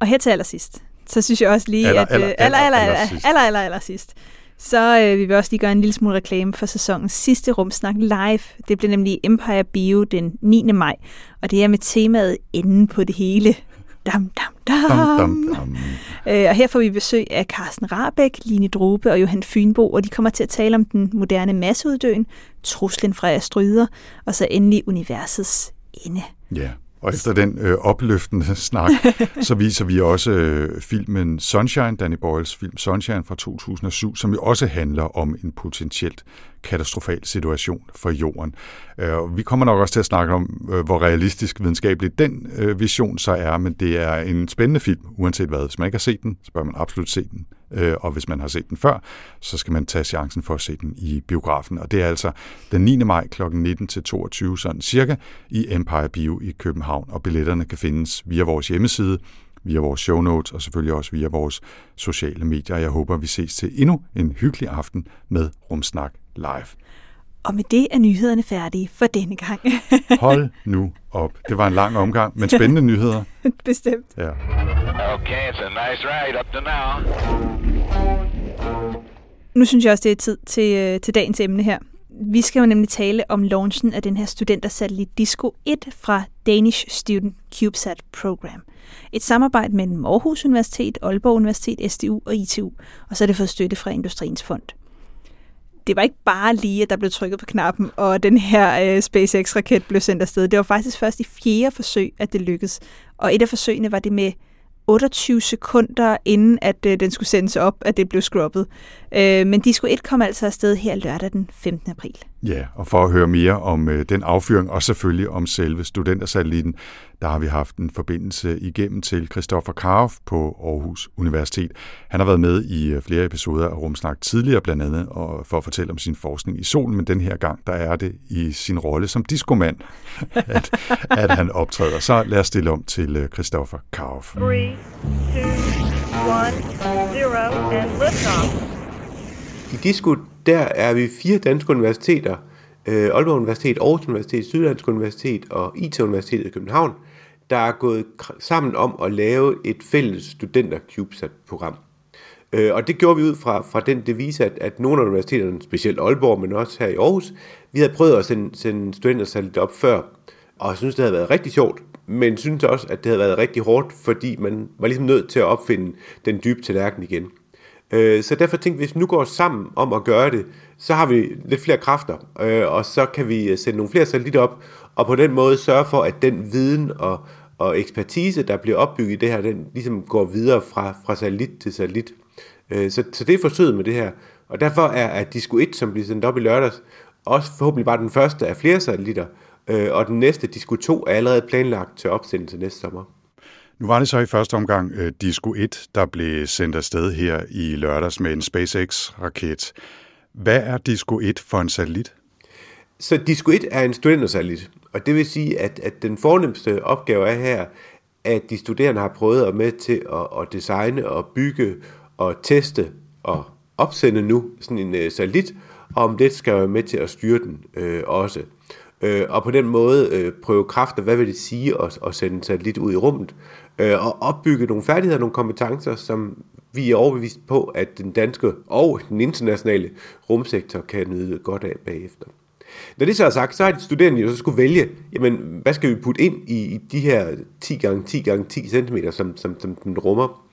Og her til allersidst, så synes jeg også lige, aller, at... Aller, øh, aller, aller, aller, aller, aller, aller, aller sidst. Så øh, vi vil også lige gøre en lille smule reklame for sæsonens sidste rumsnak live. Det bliver nemlig Empire Bio den 9. maj, og det er med temaet Enden på det hele. Dam, dam, dam. Dam, dam, dam. Øh, og her får vi besøg af Carsten Rabeck, Line Drobe og Johan Fynbo, og de kommer til at tale om den moderne masseuddøen, truslen fra asteroider, og så endelig universets ende. Ja, og efter den øh, opløftende snak, så viser vi også øh, filmen Sunshine, Danny Boyles film Sunshine fra 2007, som jo også handler om en potentielt katastrofal situation for jorden. Øh, vi kommer nok også til at snakke om, øh, hvor realistisk videnskabeligt den øh, vision så er, men det er en spændende film, uanset hvad. Hvis man ikke har set den, så bør man absolut se den. Øh, og hvis man har set den før, så skal man tage chancen for at se den i biografen. Og det er altså den 9. maj kl. 19-22, sådan cirka, i Empire Bio i København. Og billetterne kan findes via vores hjemmeside, via vores show notes og selvfølgelig også via vores sociale medier. Jeg håber, vi ses til endnu en hyggelig aften med Rumsnak Live. Og med det er nyhederne færdige for denne gang. Hold nu op. Det var en lang omgang, men spændende nyheder. Bestemt. Ja. Okay, it's a nice ride up to now. Nu synes jeg også, det er tid til, øh, til dagens emne her. Vi skal jo nemlig tale om launchen af den her studentersatellit Disco 1 fra Danish Student CubeSat Program. Et samarbejde mellem Aarhus Universitet, Aalborg Universitet, SDU og ITU, og så er det fået støtte fra Industriens Fond det var ikke bare lige, at der blev trykket på knappen, og den her øh, SpaceX-raket blev sendt afsted. Det var faktisk først i fjerde forsøg, at det lykkedes. Og et af forsøgene var det med 28 sekunder inden, at øh, den skulle sendes op, at det blev scrubbet. Øh, men de skulle ikke komme altså afsted her lørdag den 15. april. Ja, og for at høre mere om øh, den affyring, og selvfølgelig om selve studentersatelliten, der har vi haft en forbindelse igennem til Christoffer Karof på Aarhus Universitet. Han har været med i øh, flere episoder af Rumsnak tidligere, blandt andet og for at fortælle om sin forskning i solen, men den her gang, der er det i sin rolle som diskomand, at, at han optræder. Så lad os stille om til øh, Christoffer Karof. 3, 2, 1, 0, and liftoff. I Disco, der er vi fire danske universiteter, øh, Aalborg Universitet, Aarhus Universitet, Syddansk Universitet og IT-universitetet i København, der er gået sammen om at lave et fælles studenter CubeSat-program. Øh, og det gjorde vi ud fra, fra den devise, at, at nogle af universiteterne, specielt Aalborg, men også her i Aarhus, vi havde prøvet at sende, sende studentersatellit op før, og synes, det havde været rigtig sjovt, men synes også, at det havde været rigtig hårdt, fordi man var ligesom nødt til at opfinde den dybe tallerken igen. Øh, Så derfor tænkte vi, hvis vi nu går sammen om at gøre det, så har vi lidt flere kræfter, øh, og så kan vi øh, sende nogle flere satellitter op, og på den måde sørge for, at den viden og, og ekspertise, der bliver opbygget i det her, den ligesom går videre fra, fra satellit til satellit. Øh, Så, så det er forsøget med det her. Og derfor er, er Disco 1, som bliver sendt op i lørdags, også forhåbentlig bare den første af flere satellitter, øh, og den næste, Disco 2, er allerede planlagt til opsendelse næste sommer. Nu var det så i første omgang øh, Disco 1, der blev sendt afsted her i lørdags med en SpaceX-raket. Hvad er Disco 1 for en satellit? Så Disco 1 er en studentersatellit, og det vil sige, at, at den fornemmeste opgave er her, at de studerende har prøvet at med til at, at designe og bygge og teste og opsende nu sådan en øh, satellit, og om det skal være med til at styre den øh, også. Øh, og på den måde øh, prøve kræfter, hvad vil det sige at, at sende en satellit ud i rummet, øh, og opbygge nogle færdigheder, nogle kompetencer, som vi er overbevist på, at den danske og den internationale rumsektor kan nyde godt af bagefter. Når det så er sagt, så har de studerende jo så skulle vælge, jamen, hvad skal vi putte ind i, i de her 10 gange 10 gange 10 cm, som, som, som den rummer.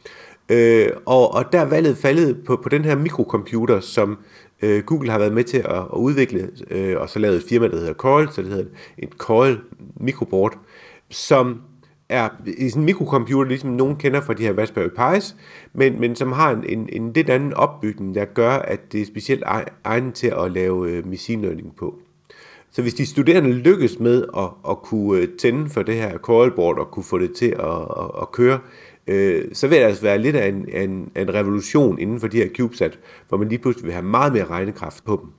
Øh, og, og der er valget faldet på, på den her mikrocomputer, som øh, Google har været med til at, at udvikle, øh, og så lavet et firma, der hedder Coil, så det hedder et Coil mikroboard, som er sådan en mikrocomputer, ligesom nogen kender fra de her Raspberry Pis, men, men som har en, en, en lidt anden opbygning, der gør, at det er specielt egnet til at lave øh, machine learning på. Så hvis de studerende lykkes med at, at kunne øh, tænde for det her coilboard og kunne få det til at, at, at køre, øh, så vil det altså være lidt af en, en, en revolution inden for de her CubeSat, hvor man lige pludselig vil have meget mere regnekraft på dem.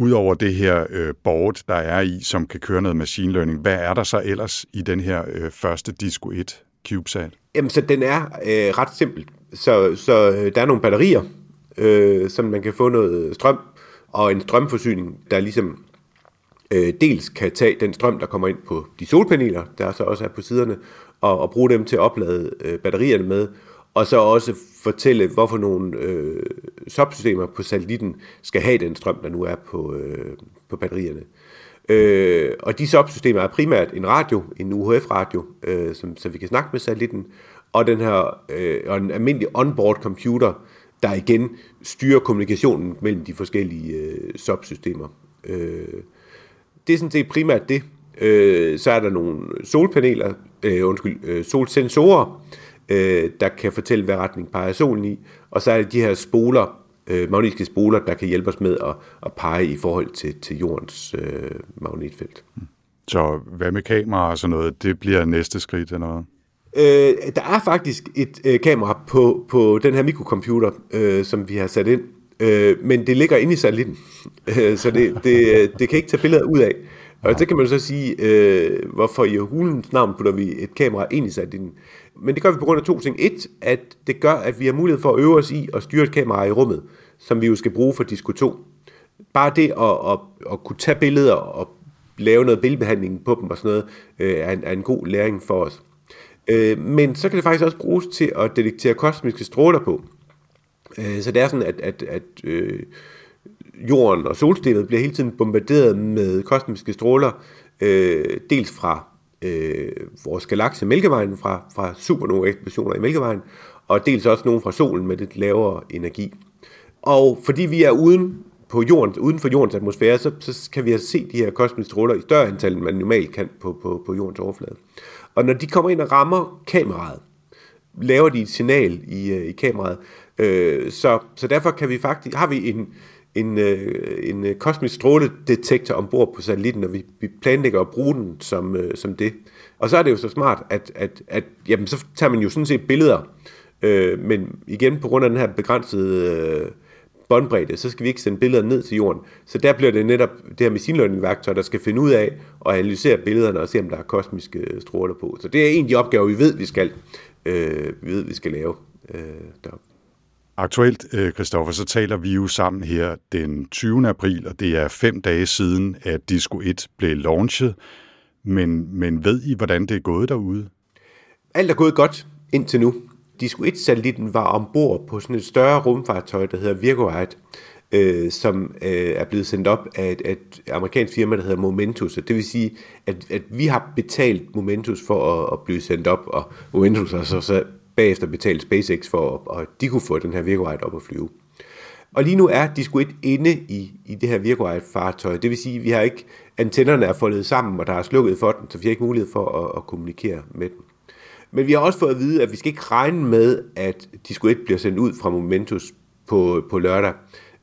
Udover det her øh, board, der er i, som kan køre noget machine learning, hvad er der så ellers i den her øh, første Disco 1 CubeSat? Jamen, så den er øh, ret simpel. Så, så øh, der er nogle batterier, øh, som man kan få noget strøm, og en strømforsyning, der ligesom øh, dels kan tage den strøm, der kommer ind på de solpaneler, der så også er på siderne, og, og bruge dem til at oplade øh, batterierne med, og så også fortælle, hvorfor nogle øh, subsystemer på satellitten skal have den strøm, der nu er på, øh, på batterierne. Øh, og de subsystemer er primært en radio, en UHF-radio, øh, som, så vi kan snakke med satellitten, og den her øh, og en almindelig onboard computer, der igen styrer kommunikationen mellem de forskellige øh, subsystemer. Øh, det er sådan set primært det. Øh, så er der nogle solpaneler, øh, undskyld, øh, solsensorer, øh, der kan fortælle, hvad retning peger solen i. Og så er der de her spoler, øh, magnetiske spoler, der kan hjælpe os med at, at pege i forhold til, til jordens øh, magnetfelt. Så hvad med kamera og sådan noget, det bliver næste skridt eller noget? Øh, der er faktisk et øh, kamera på, på den her mikrocomputer, øh, som vi har sat ind, øh, men det ligger inde i satellitten, øh, så det, det, det kan ikke tage billeder ud af. Og det kan man så sige, øh, hvorfor i hulens navn putter vi et kamera ind i satellitten. Men det gør vi på grund af to ting. Et, at det gør, at vi har mulighed for at øve os i at styre et kamera i rummet, som vi jo skal bruge for Disco 2. Bare det at, at, at kunne tage billeder og lave noget billedbehandling på dem og sådan noget, øh, er, en, er en god læring for os. Øh, men så kan det faktisk også bruges til at detektere kosmiske stråler på. Øh, så det er sådan, at, at, at øh, jorden og solsystemet bliver hele tiden bombarderet med kosmiske stråler, øh, dels fra øh, vores galakse Mælkevejen, fra, fra supernova-eksplosioner i Mælkevejen, og dels også nogle fra solen med lidt lavere energi. Og fordi vi er uden på jorden, uden for jordens atmosfære, så, så kan vi altså se de her kosmiske stråler i større antal, end man normalt kan på, på, på jordens overflade. Og når de kommer ind og rammer kameraet, laver de et signal i, øh, i kameraet, øh, så, så derfor kan vi faktisk, har vi en, en, øh, en øh, kosmisk stråledetektor ombord på satellitten, og vi, vi planlægger at bruge den som, øh, som det. Og så er det jo så smart, at, at, at jamen, så tager man jo sådan set billeder, øh, men igen på grund af den her begrænsede øh, båndbredde, så skal vi ikke sende billeder ned til jorden. Så der bliver det netop det her machine learning værktøj, der skal finde ud af og analysere billederne og se, om der er kosmiske øh, stråler på. Så det er en af de opgaver, vi ved, vi skal, øh, vi ved, vi skal lave øh, deroppe. Aktuelt, øh, Kristoffer, så taler vi jo sammen her den 20. april, og det er fem dage siden, at Disco 1 blev launchet. Men, men ved I, hvordan det er gået derude? Alt er gået godt indtil nu. Disco 1-satellitten var ombord på sådan et større rumfartøj, der hedder Virgoite, øh, som øh, er blevet sendt op af et, et amerikansk firma, der hedder Momentus. det vil sige, at, at vi har betalt Momentus for at, at blive sendt op, og Momentus har så, så bagefter betale SpaceX for, at de kunne få den her Virgo-Ride op at flyve. Og lige nu er de sgu ikke inde i, i det her Virgo-fartøj. Det vil sige, at vi har ikke, antennerne er foldet sammen, og der er slukket for den, så vi har ikke mulighed for at, at kommunikere med den. Men vi har også fået at vide, at vi skal ikke regne med, at Disco 1 bliver sendt ud fra Momentus på, på lørdag.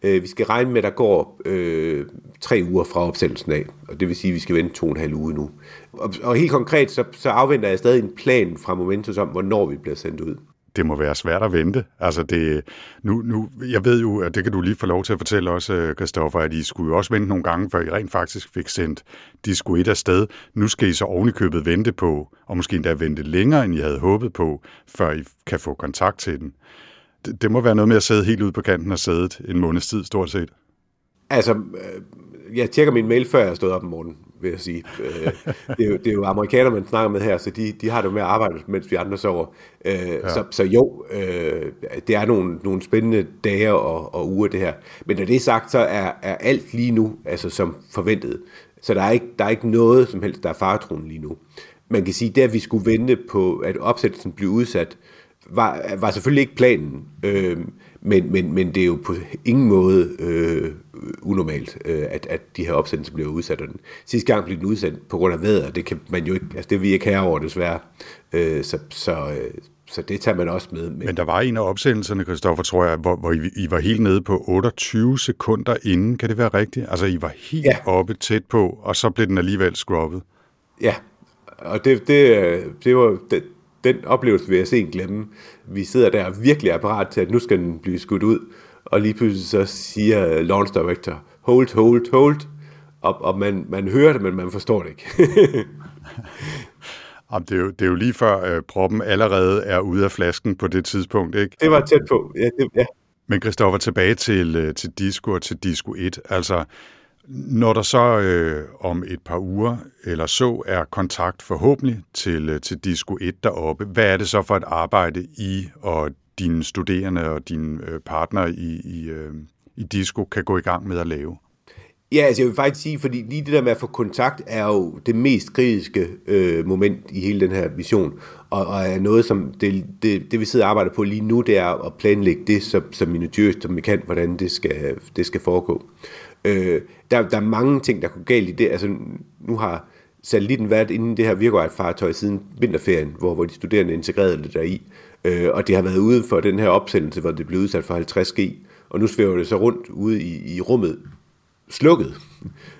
Øh, vi skal regne med, at der går øh, tre uger fra opsættelsen af, og det vil sige, at vi skal vente to og en halv uge nu. Og, og helt konkret, så, så afventer jeg stadig en plan fra Momentus om, hvornår vi bliver sendt ud det må være svært at vente. Altså det, nu, nu, jeg ved jo, at det kan du lige få lov til at fortælle også, øh, Christoffer, at I skulle jo også vente nogle gange, før I rent faktisk fik sendt de skulle et afsted. Nu skal I så ovenikøbet vente på, og måske endda vente længere, end I havde håbet på, før I kan få kontakt til den. Det, det må være noget med at sidde helt ude på kanten og sædet en måneds tid, stort set. Altså, øh, jeg tjekker min mail, før jeg stod op om morgenen vil jeg sige. Øh, det, er jo, det er jo amerikanere, man snakker med her, så de, de har det med at arbejde, mens vi andre sover. Øh, ja. så, så jo, øh, det er nogle, nogle spændende dage og, og uger, det her. Men når det er sagt, så er, er alt lige nu altså som forventet. Så der er, ikke, der er ikke noget som helst, der er faretroende lige nu. Man kan sige, at vi skulle vente på, at opsættelsen blev udsat, var, var selvfølgelig ikke planen. Øh, men, men, men det er jo på ingen måde øh, unormalt, øh, at, at de her opsendelser bliver udsat. Og den sidste gang blev den udsat på grund af vejr, det kan man jo ikke, altså det vi ikke have over desværre. Øh, så, så, øh, så det tager man også med. Men, der var en af opsendelserne, Christoffer, tror jeg, hvor, hvor I, I var helt nede på 28 sekunder inden. Kan det være rigtigt? Altså, I var helt ja. oppe tæt på, og så blev den alligevel scrubbet. Ja, og det, det, det var, det, den oplevelse vil jeg se glemme. Vi sidder der og virkelig er parat til, at nu skal den blive skudt ud, og lige pludselig så siger launch director, hold, hold, hold, og, og man, man hører det, men man forstår det ikke. Jamen, det, er jo, det er jo lige før uh, proppen allerede er ude af flasken på det tidspunkt, ikke? Det var tæt på, ja. Det, ja. Men Christoffer, tilbage til, uh, til Disco og til Disco 1. Altså, når der så øh, om et par uger eller så er kontakt forhåbentlig til, øh, til Disco 1 deroppe, hvad er det så for et arbejde I og dine studerende og dine øh, partnere i, i, øh, i Disco kan gå i gang med at lave? Ja, altså jeg vil faktisk sige, fordi lige det der med at få kontakt er jo det mest kritiske øh, moment i hele den her mission, og, og er noget, som det, det, det vi sidder og arbejder på lige nu, det er at planlægge det så, så minutiøst som vi kan, hvordan det skal, det skal foregå. Øh, Øh, der, der er mange ting, der kunne galt i det. Altså, nu har satellitten været inden det her Virgoite-fartøj siden vinterferien, hvor, hvor de studerende integrerede det der i. Øh, og det har været ude for den her opsendelse, hvor det blev udsat for 50G. Og nu svæver det så rundt ude i, i rummet slukket.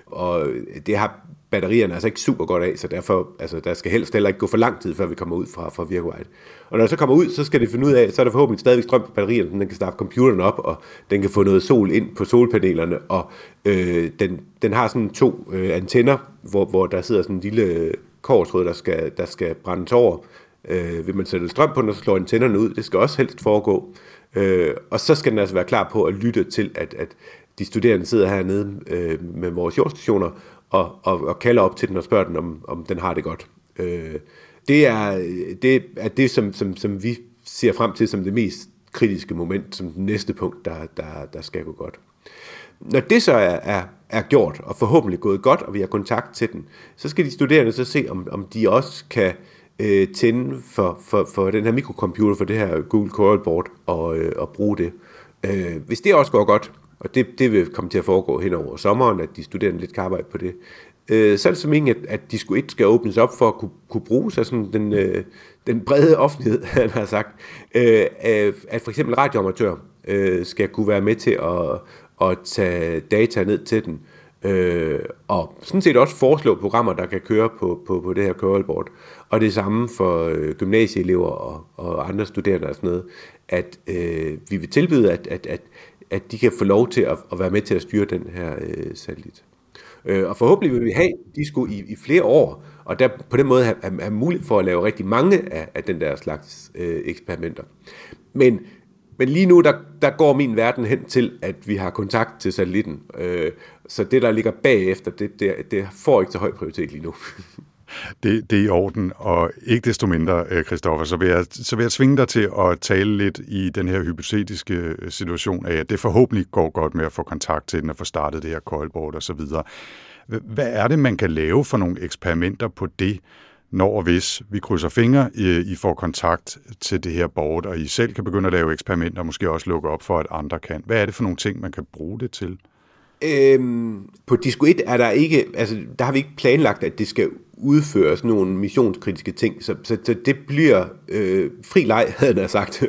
Og det har batterierne altså ikke super godt af, så derfor, altså, der skal helst heller ikke gå for lang tid, før vi kommer ud fra, fra Virkwide. Og når det så kommer ud, så skal det finde ud af, så er der forhåbentlig stadigvæk strøm på batterierne, så den kan starte computeren op, og den kan få noget sol ind på solpanelerne, og øh, den, den har sådan to øh, antenner, hvor, hvor der sidder sådan en lille korsrød, der skal, der skal brændes over. Øh, vil man sætte strøm på den, og så slår antennerne ud, det skal også helst foregå. Øh, og så skal den altså være klar på at lytte til, at, at de studerende sidder hernede øh, med vores jordstationer og, og, og kalder op til den og spørger den, om, om den har det godt. Øh, det er det, er det som, som, som vi ser frem til som det mest kritiske moment, som det næste punkt, der, der, der skal gå godt. Når det så er, er, er gjort, og forhåbentlig gået godt, og vi har kontakt til den, så skal de studerende så se, om, om de også kan øh, tænde for, for, for den her mikrocomputer, for det her Google Coral Board, og, øh, og bruge det. Øh, hvis det også går godt, og det, det vil komme til at foregå hen over sommeren, at de studerende lidt kan arbejde på det. Øh, så er det som at, at de skulle ikke skal åbnes op for at kunne, kunne bruges af sådan den, øh, den brede offentlighed, han har sagt. Øh, at for eksempel radioamatører øh, skal kunne være med til at, at tage data ned til den. Øh, og sådan set også foreslå programmer, der kan køre på, på, på det her curlboard. Og det samme for øh, gymnasieelever og, og andre studerende og sådan noget, at øh, vi vil tilbyde, at, at, at at de kan få lov til at, at være med til at styre den her øh, satellit. Øh, og forhåbentlig vil vi have disco i, i flere år, og der på den måde have, have, have mulighed for at lave rigtig mange af, af den der slags øh, eksperimenter. Men, men lige nu, der, der går min verden hen til, at vi har kontakt til satellitten. Øh, så det, der ligger bagefter, det, det, det får ikke så høj prioritet lige nu. det, det er i orden, og ikke desto mindre, øh, Christoffer, så vil, jeg, så vil jeg tvinge dig til at tale lidt i den her hypotetiske øh, situation af, at det forhåbentlig går godt med at få kontakt til den og få startet det her coilboard og så videre. Hvad er det, man kan lave for nogle eksperimenter på det, når og hvis vi krydser fingre, I, I får kontakt til det her board, og I selv kan begynde at lave eksperimenter, og måske også lukke op for, at andre kan. Hvad er det for nogle ting, man kan bruge det til? Øhm, på Disco 1 er der ikke, altså der har vi ikke planlagt, at det skal udføre sådan nogle missionskritiske ting. Så, så, så det bliver øh, fri leg, havde jeg sagt,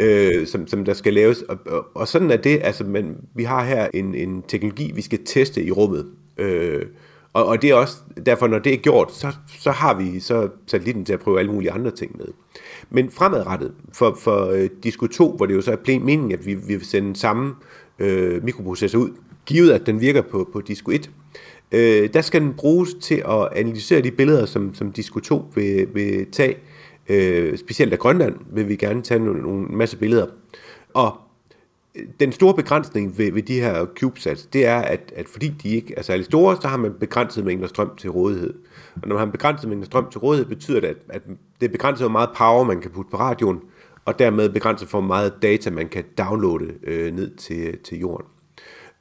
øh, som, som der skal laves. Og, og, og sådan er det. Altså, men vi har her en, en teknologi, vi skal teste i rummet. Øh, og, og det er også derfor, når det er gjort, så, så har vi så satellitten til at prøve alle mulige andre ting med. Men fremadrettet, for, for uh, Disco 2, hvor det jo så er meningen, at vi, vi vil sende samme øh, mikroprocessor ud, givet at den virker på, på Disco 1, Øh, der skal den bruges til at analysere de billeder, som, som Disco 2 vil, vil tage. Øh, specielt af Grønland vil vi gerne tage nogle, nogle masse billeder. Og den store begrænsning ved, ved de her CubeSats, det er, at, at fordi de ikke er særlig store, så har man begrænset mængder strøm til rådighed. Og når man har en begrænset mængde strøm til rådighed, betyder det, at, at det er begrænset, hvor meget power man kan putte på radioen, og dermed begrænset for meget data, man kan downloade øh, ned til, til jorden.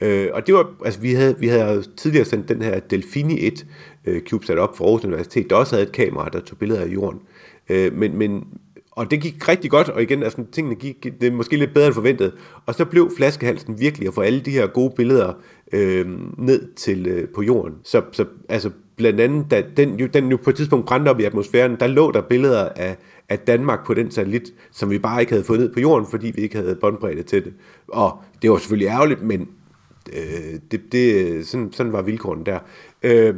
Øh, og det var, altså vi havde, vi havde tidligere sendt den her Delfini 1 øh, CubeSat op for Aarhus Universitet, der også havde et kamera, der tog billeder af jorden. Øh, men, men og det gik rigtig godt, og igen, altså, tingene gik, det er måske lidt bedre end forventet. Og så blev flaskehalsen virkelig at få alle de her gode billeder øh, ned til øh, på jorden. Så, så altså, blandt andet, da den, jo, den jo på et tidspunkt brændte op i atmosfæren, der lå der billeder af, af Danmark på den satellit, som vi bare ikke havde fået ned på jorden, fordi vi ikke havde båndbredde til det. Og det var selvfølgelig ærgerligt, men øh, det, det, sådan, sådan var vilkårene der. Øh,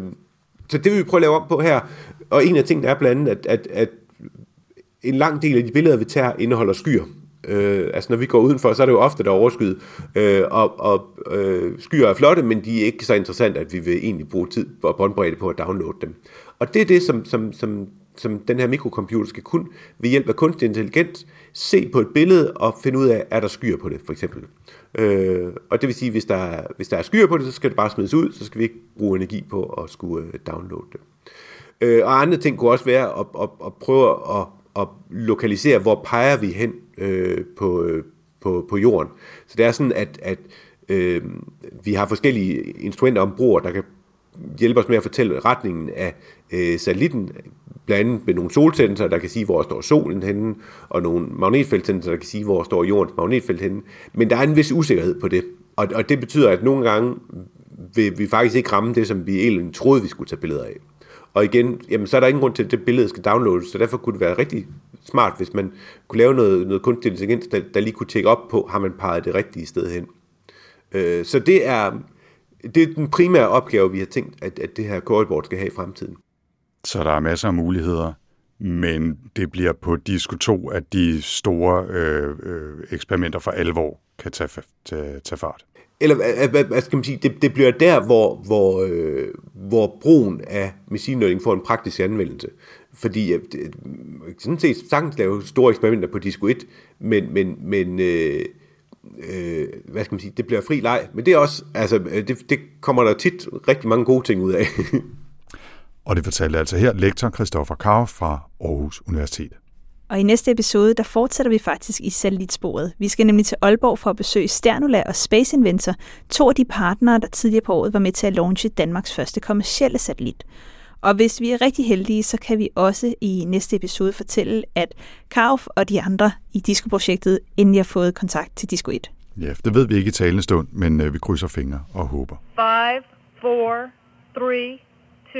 så det vil vi prøve at lave om på her. Og en af tingene er blandt andet, at, at, at en lang del af de billeder, vi tager, indeholder skyer. Øh, altså når vi går udenfor, så er det jo ofte, der er overskyet. Øh, og og øh, skyer er flotte, men de er ikke så interessante, at vi vil egentlig bruge tid og båndbredde på at downloade dem. Og det er det, som, som, som, som den her mikrocomputer skal kunne ved hjælp af kunstig intelligens se på et billede og finde ud af, er der skyer på det, for eksempel. Øh, og det vil sige, hvis der, er, hvis der er skyer på det, så skal det bare smides ud, så skal vi ikke bruge energi på at skulle øh, downloade det. Øh, og andre ting kunne også være at, at, at prøve at at lokalisere, hvor peger vi hen øh, på, øh, på, på jorden. Så det er sådan, at, at øh, vi har forskellige instrumenter ombord, der kan hjælpe os med at fortælle retningen af øh, satellitten, blandt andet med nogle solsensorer, der kan sige, hvor står solen henne, og nogle magnetfeltsensorer, der kan sige, hvor står jordens magnetfelt henne. Men der er en vis usikkerhed på det, og, og det betyder, at nogle gange vil vi faktisk ikke ramme det, som vi egentlig troede, vi skulle tage billeder af. Og igen, jamen, så er der ingen grund til, at det billede skal downloades, så derfor kunne det være rigtig smart, hvis man kunne lave noget, noget kunstig intelligens, der, der lige kunne tjekke op på, har man peget det rigtige sted hen. Øh, så det er, det er den primære opgave, vi har tænkt, at, at det her callboard skal have i fremtiden. Så der er masser af muligheder, men det bliver på Disco 2, at de store øh, øh, eksperimenter for alvor kan tage, tage, tage fart eller hvad, hvad skal man sige, det, det bliver der, hvor, hvor, øh, hvor brugen af machine learning får en praktisk anvendelse. Fordi øh, sådan set sagtens lave store eksperimenter på Disco 1, men, men, men øh, øh, hvad skal man sige, det bliver fri leg. Men det er også, altså, det, det kommer der tit rigtig mange gode ting ud af. Og det fortalte altså her lektor Christoffer Kav fra Aarhus Universitet. Og i næste episode, der fortsætter vi faktisk i satellitsporet. Vi skal nemlig til Aalborg for at besøge Sternula og Space Inventor, to af de partnere, der tidligere på året var med til at launche Danmarks første kommercielle satellit. Og hvis vi er rigtig heldige, så kan vi også i næste episode fortælle, at Kauf og de andre i Disco-projektet endelig har fået kontakt til Disco 1. Ja, det ved vi ikke i talende stund, men øh, vi krydser fingre og håber. 5, 4, 3, 2,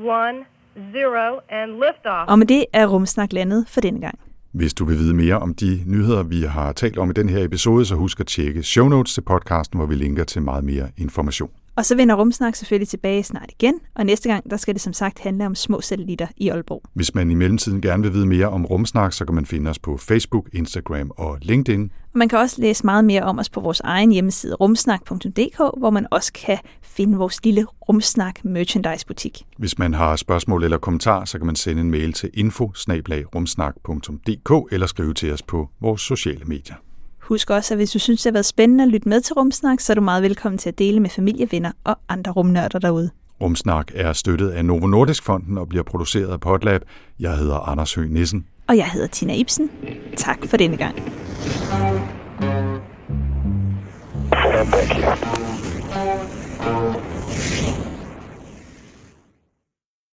1 zero and liftoff. Og med det er Rumsnak landet for denne gang. Hvis du vil vide mere om de nyheder, vi har talt om i den her episode, så husk at tjekke show notes til podcasten, hvor vi linker til meget mere information. Og så vender Rumsnak selvfølgelig tilbage snart igen, og næste gang der skal det som sagt handle om små satellitter i Aalborg. Hvis man i mellemtiden gerne vil vide mere om Rumsnak, så kan man finde os på Facebook, Instagram og LinkedIn. Og man kan også læse meget mere om os på vores egen hjemmeside rumsnak.dk, hvor man også kan finde vores lille Rumsnak merchandise butik. Hvis man har spørgsmål eller kommentarer, så kan man sende en mail til info eller skrive til os på vores sociale medier. Husk også, at hvis du synes, det har været spændende at lytte med til Rumsnak, så er du meget velkommen til at dele med familie, venner og andre rumnørder derude. Rumsnak er støttet af Novo Nordisk Fonden og bliver produceret af Potlab. Jeg hedder Anders Høgh Nissen. Og jeg hedder Tina Ibsen. Tak for denne gang. Thank you.